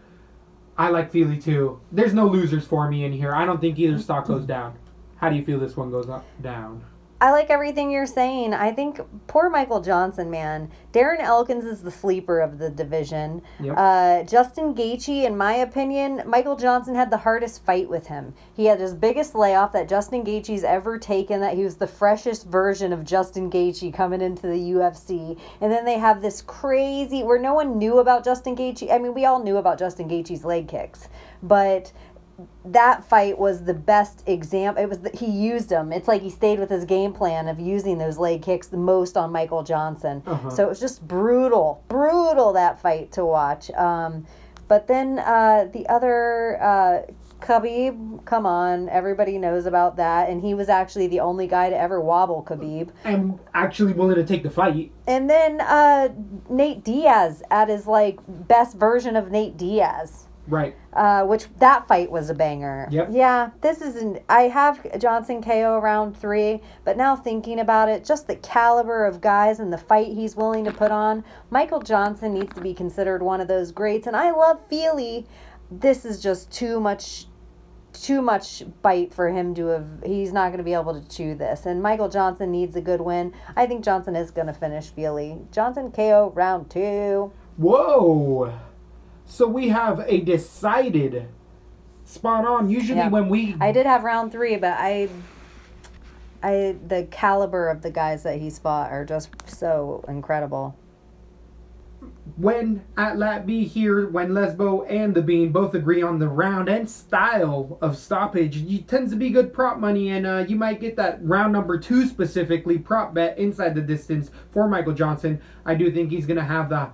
I like Fili too. There's no losers for me in here. I don't think either stock goes down. How do you feel this one goes up down? I like everything you're saying. I think poor Michael Johnson, man. Darren Elkins is the sleeper of the division. Yep. Uh, Justin Gaethje, in my opinion, Michael Johnson had the hardest fight with him. He had his biggest layoff that Justin Gaethje's ever taken. That he was the freshest version of Justin Gaethje coming into the UFC. And then they have this crazy where no one knew about Justin Gaethje. I mean, we all knew about Justin Gaethje's leg kicks, but that fight was the best example. It was the, he used them. It's like he stayed with his game plan of using those leg kicks the most on Michael Johnson. Uh-huh. So it was just brutal, brutal that fight to watch. Um, but then uh, the other uh, Khabib, come on, everybody knows about that, and he was actually the only guy to ever wobble Khabib. I'm actually willing to take the fight. And then uh, Nate Diaz at his like best version of Nate Diaz Right. uh, which that fight was a banger. Yep. Yeah, this isn't. I have Johnson KO round three, but now thinking about it, just the caliber of guys and the fight he's willing to put on, Michael Johnson needs to be considered one of those greats. And I love Fili. This is just too much. Too much bite for him to have. He's not going to be able to chew this. And Michael Johnson needs a good win. I think Johnson is going to finish Fili. Johnson KO round two. Whoa. So we have a decided spot on. Usually Yeah. when we I did have round three, but I, I the caliber of the guys that he's fought are just so incredible. when at Lat B here, when Lesbo and the Bean both agree on the round and style of stoppage, it tends to be good prop money, and uh, you might get that round number two specifically prop bet inside the distance for Michael Johnson. I do think he's going to have the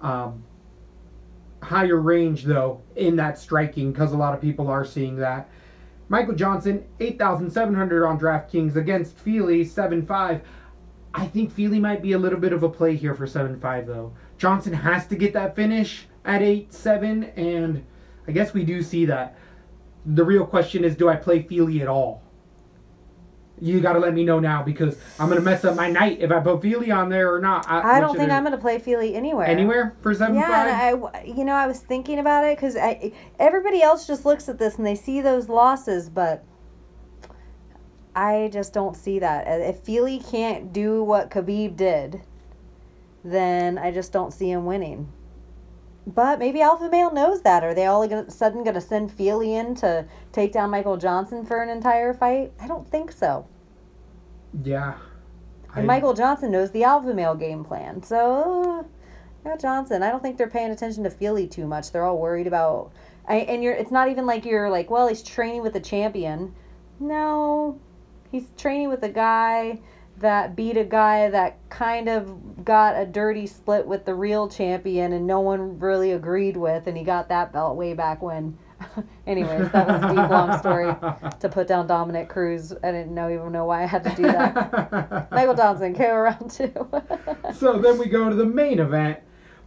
um, higher range though in that striking because a lot of people are seeing that. Michael Johnson, 8,700 on DraftKings against Fili, 7-5. I think Fili might be a little bit of a play here for 7-5 though. Johnson has to get that finish at 8-7 and I guess we do see that. The real question is do I play Fili at all? You got to let me know now because I'm going to mess up my night if I put Fili on there or not. I don't think. I'm going to play Fili anywhere. anywhere for 7-5. Yeah, and I, you know, I was thinking about it because everybody else just looks at this and they see those losses, but I just don't see that. If Fili can't do what Khabib did, then I just don't see him winning. But maybe Alpha Male knows that. Are they all of a sudden going to send Fili in to take down Michael Johnson for an entire fight? I don't think so. Yeah. And I- Michael Johnson knows the alpha male game plan. So, uh, yeah, Johnson. I don't think they're paying attention to Fili too much. They're all worried about. I, and you're. It's not even like you're like, well, he's training with a champion. No, he's training with a guy that beat a guy that kind of got a dirty split with the real champion, and no one really agreed with, and he got that belt way back when. Anyways, that was a deep long story to put down Dominick Cruz. I didn't know even know why I had to do that. Michael Johnson, came around too. so then we go to the main event.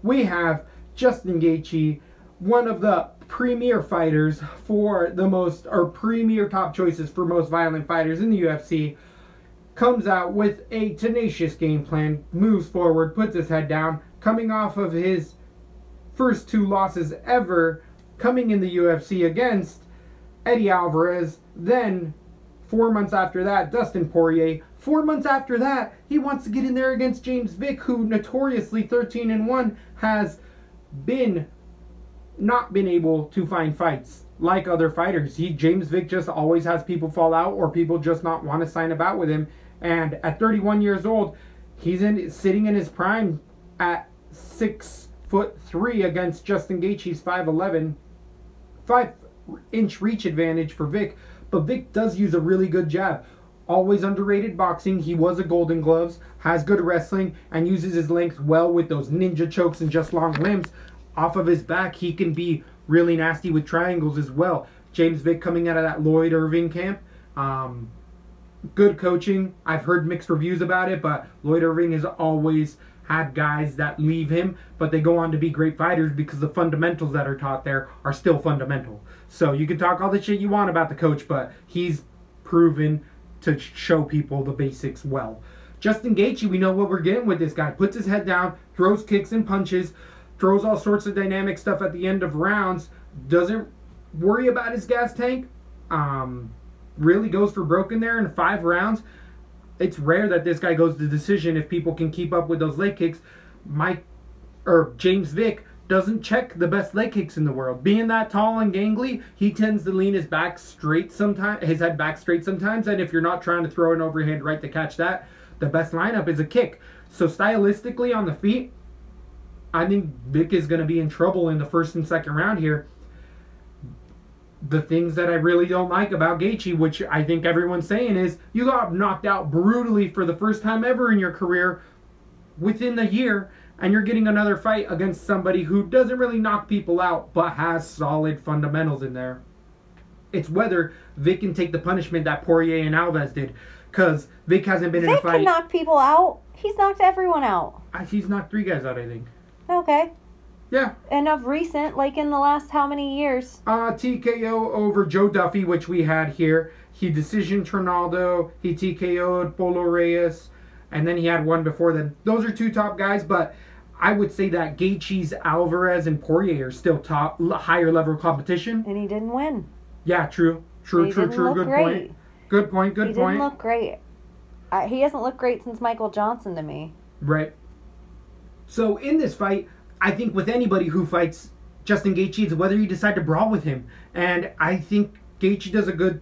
We have Justin Gaethje, one of the premier fighters for the most, or premier top choices for most violent fighters in the UFC, comes out with a tenacious game plan, moves forward, puts his head down, coming off of his first two losses ever, coming in the UFC against Eddie Alvarez, then Four months after that, Dustin Poirier. Four months after that, he wants to get in there against James Vick, who notoriously 13 and 1 has been not been able to find fights like other fighters. He James Vick just always has people fall out or people just not want to sign a bout with him. And at 31 years old, he's in sitting in his prime at six foot three against Justin Gaethje's 5'11", five inch reach advantage for Vick, But Vick does use a really good jab. Always underrated boxing. He was a Golden Gloves, has good wrestling, and uses his length well with those ninja chokes and just long limbs. Off of his back, he can be really nasty with triangles as well. James Vick coming out of that Lloyd Irvin camp. Um, good coaching. I've heard mixed reviews about it, but Lloyd Irvin has always had guys that leave him, but they go on to be great fighters because the fundamentals that are taught there are still fundamental. So you can talk all the shit you want about the coach, but he's proven to show people the basics well. Justin Gaethje, we know what we're getting with this guy. Puts his head down, throws kicks and punches, throws all sorts of dynamic stuff at the end of rounds. Doesn't worry about his gas tank. Um, really goes for broken there in five rounds. It's rare that this guy goes to decision if people can keep up with those leg kicks. Mike or James Vick doesn't check the best leg kicks in the world. Being that tall and gangly, he tends to lean his back straight sometimes, his head back straight sometimes. And if you're not trying to throw an overhand right to catch that, the best lineup is a kick. So stylistically on the feet, I think Vick is going to be in trouble in the first and second round here. The things that I really don't like about Gaethje, which I think everyone's saying, is you got knocked out brutally for the first time ever in your career within the year, and you're getting another fight against somebody who doesn't really knock people out but has solid fundamentals in there. It's whether Vick can take the punishment that Poirier and Alves did, because Vick hasn't been in a fight. Vick can knock people out. He's knocked everyone out. He's knocked three guys out, I think. Okay. Yeah, And of recent, like in the last how many years? Uh, TKO over Joe Duffy, which we had here. He decisioned Trinaldo. He TKO'd Polo Reyes. And then he had one before then. Those are two top guys, but I would say that Gaethje's, Alvarez, and Poirier are still top, higher level competition. And he didn't win. Yeah, true. True, He true, true. Good great. point. Good point, good he point. He didn't look great. Uh, he hasn't looked great since Michael Johnson to me. Right. So in this fight, I think with anybody who fights Justin Gaethje, it's whether you decide to brawl with him, and I think Gaethje does a good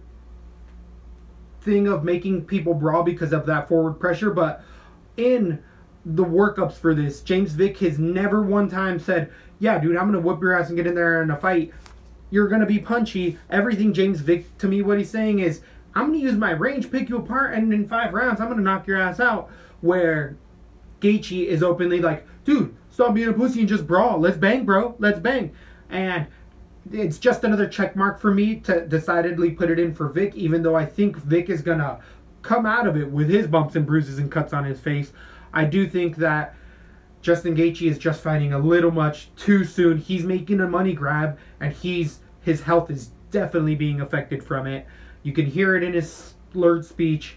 thing of making people brawl because of that forward pressure. But in the workups for this, James Vick has never one time said, "Yeah, dude, I'm gonna whoop your ass and get in there in a fight." You're gonna be punchy. Everything James Vick to me, what he's saying is, "I'm gonna use my range, pick you apart, and in five rounds, I'm gonna knock your ass out." Where Gaethje is openly like, dude, stop being a pussy and just brawl. Let's bang, bro. Let's bang. And it's just another check mark for me to decidedly put it in for Vick, even though I think Vick is gonna come out of it with his bumps and bruises and cuts on his face. I do think that Justin Gaethje is just fighting a little much too soon. He's making a money grab, and he's his health is definitely being affected from it. You can hear it in his slurred speech.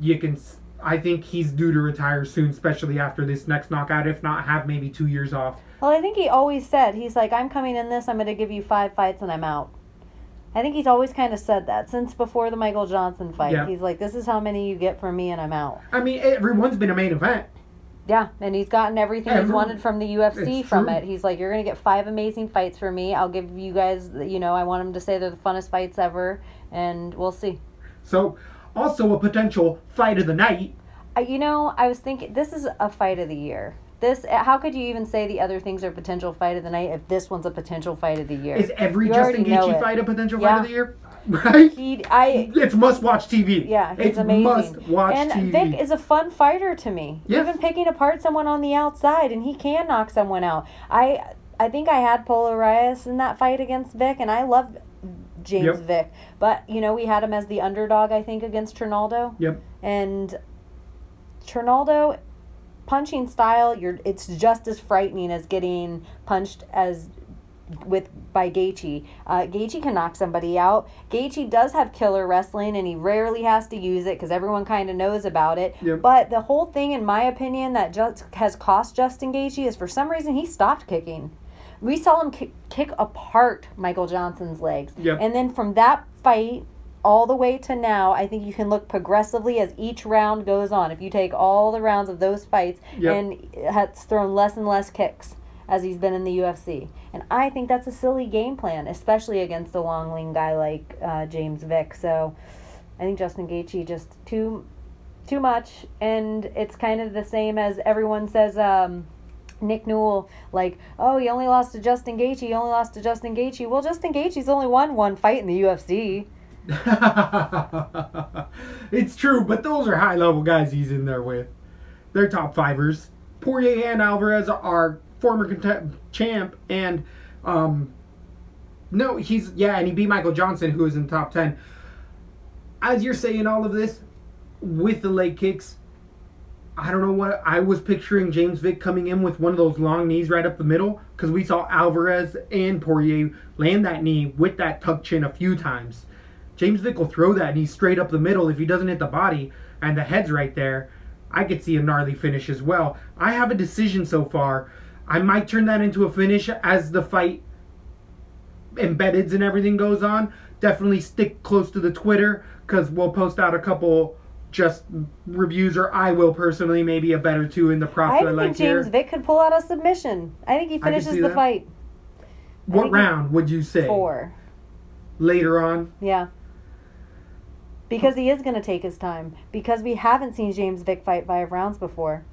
You can. I think he's due to retire soon, especially after this next knockout. If not, have maybe two years off. Well, I think he always said, he's like, I'm coming in this, I'm going to give you five fights and I'm out. I think he's always kind of said that since before the Michael Johnson fight. Yeah. He's like, this is how many you get from me and I'm out. I mean, everyone's been a main event. Yeah, and he's gotten everything he's wanted from the UFC from true. it. He's like, you're going to get five amazing fights for me. I'll give you guys, you know, I want him to say they're the funnest fights ever, and we'll see. So, also a potential fight of the night. I, you know, I was thinking this is a fight of the year. This eh, how could you even say the other things are potential fight of the night if this one's a potential fight of the year? Is every You Justin Gaethje fight a potential Yeah. fight of the year? Right? He, I, It's must watch TV. yeah, he's it's amazing. must watch and TV. Vick is a fun fighter to me. Yes. Even picking apart someone on the outside, and he can knock someone out. I, I think I had Polo Reyes in that fight against Vick, and I love James Yep. Vick. But you know, we had him as the underdog, I think, against Trinaldo. yep. and Trinaldo punching style you're it's just as frightening as getting punched as with by Gaethje. Uh, Gaethje can knock somebody out. Gaethje does have killer wrestling, and he rarely has to use it because everyone kind of knows about it. Yep. But the whole thing, in my opinion, that just has cost Justin Gaethje is for some reason he stopped kicking. We saw him kick, kick apart Michael Johnson's legs, Yep. and then from that fight all the way to now, I think you can look progressively as each round goes on. If you take all the rounds of those fights Yep. and has thrown less and less kicks as he's been in the UFC. And I think that's a silly game plan, especially against a long lean guy like uh, James Vick. So I think Justin Gaethje just too too much and it's kind of the same as everyone says um, Nick Newell, like, oh, he only lost to Justin Gaethje. He only lost to Justin Gaethje. Well, Justin Gaethje's only won one fight in the UFC. it's true, but those are high level guys he's in there with. They're top fivers. Poirier and Alvarez are former contem- champ, and um, no, he's yeah, and he beat Michael Johnson, who is in top ten. As you're saying all of this with the leg kicks, I don't know what I was picturing James Vick coming in with one of those long knees right up the middle because we saw Alvarez and Poirier land that knee with that tuck chin a few times. James Vick will throw that knee straight up the middle if he doesn't hit the body and the head's right there. I could see a gnarly finish as well. I have a decision so far. I might turn that into a finish as the fight embeddeds and everything goes on. Definitely stick close to the Twitter because we'll post out a couple just reviews, or I will personally, maybe a better two in the props I I think like James here. Vick could pull out a submission. I think he finishes the that. fight. What round would you say? Four. Later on. Yeah. Because he is going to take his time. Because we haven't seen James Vick fight five rounds before.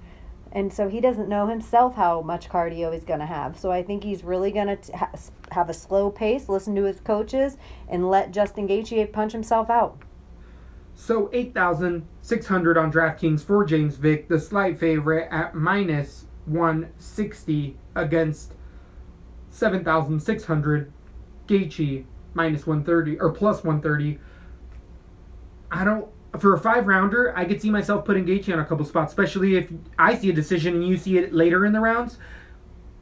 And so he doesn't know himself how much cardio he's going to have. So I think he's really going to ha- have a slow pace, listen to his coaches, and let Justin Gaethje punch himself out. So 8,600 on DraftKings for James Vick, the slight favorite at minus 160 against 7,600. Gaethje minus 130 or plus 130. I don't for a five rounder, I could see myself putting Gaethje on a couple spots, especially if I see a decision and you see it later in the rounds.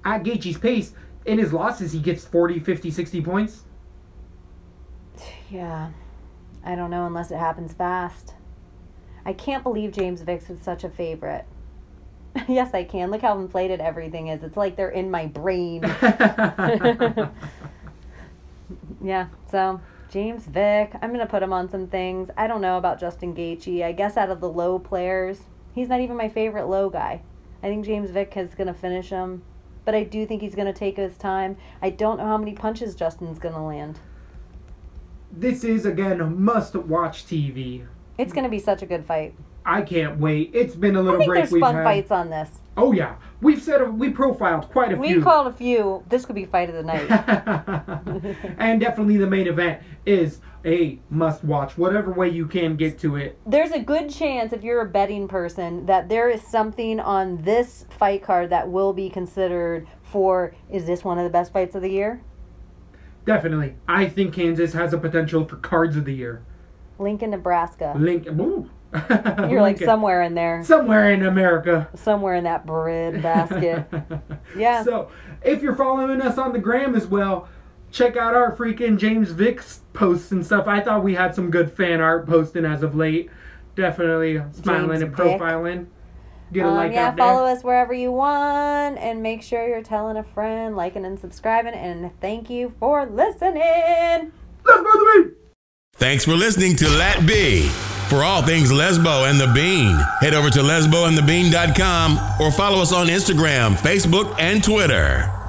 At Gaethje's pace, in his losses, he gets 40, 50, 60 points. Yeah. I don't know unless it happens fast. I can't believe James Vick's is such a favorite. yes, I can. Look how inflated everything is. It's like they're in my brain. Yeah, so James Vick, I'm gonna put him on some things. I don't know about Justin Gaethje. I guess out of the low players, he's not even my favorite low guy. I think James Vick is gonna finish him, but I do think he's gonna take his time. I don't know how many punches Justin's gonna land. This is again must watch TV. It's gonna be such a good fight. I can't wait. It's been a little think break there's we've fun had. fights on this. Oh yeah, we've said we profiled quite a We few. We called a few. This could be fight of the night. and definitely the main event is a must watch. Whatever way you can get to it. There's a good chance if you're a betting person that there is something on this fight card that will be considered for is this one of the best fights of the year? Definitely, I think Kansas has a potential for cards of the year. Lincoln, Nebraska. Link. Ooh. You're like Lincoln. somewhere in there, somewhere in America. somewhere in that bread basket. Yeah. So if you're following us on the gram as well, check out our freaking James Vick's posts and stuff. I thought we had some good fan art posting as of late. Definitely smiling James and Vick. Profiling. Get a Um, like yeah, out there. follow us wherever you want and make sure you're telling a friend, liking and subscribing. And thank you for listening. Let's the beat. Thanks for listening to Lat B. For all things Lesbo and the Bean, head over to lesboandthebean.com or follow us on Instagram, Facebook, and Twitter.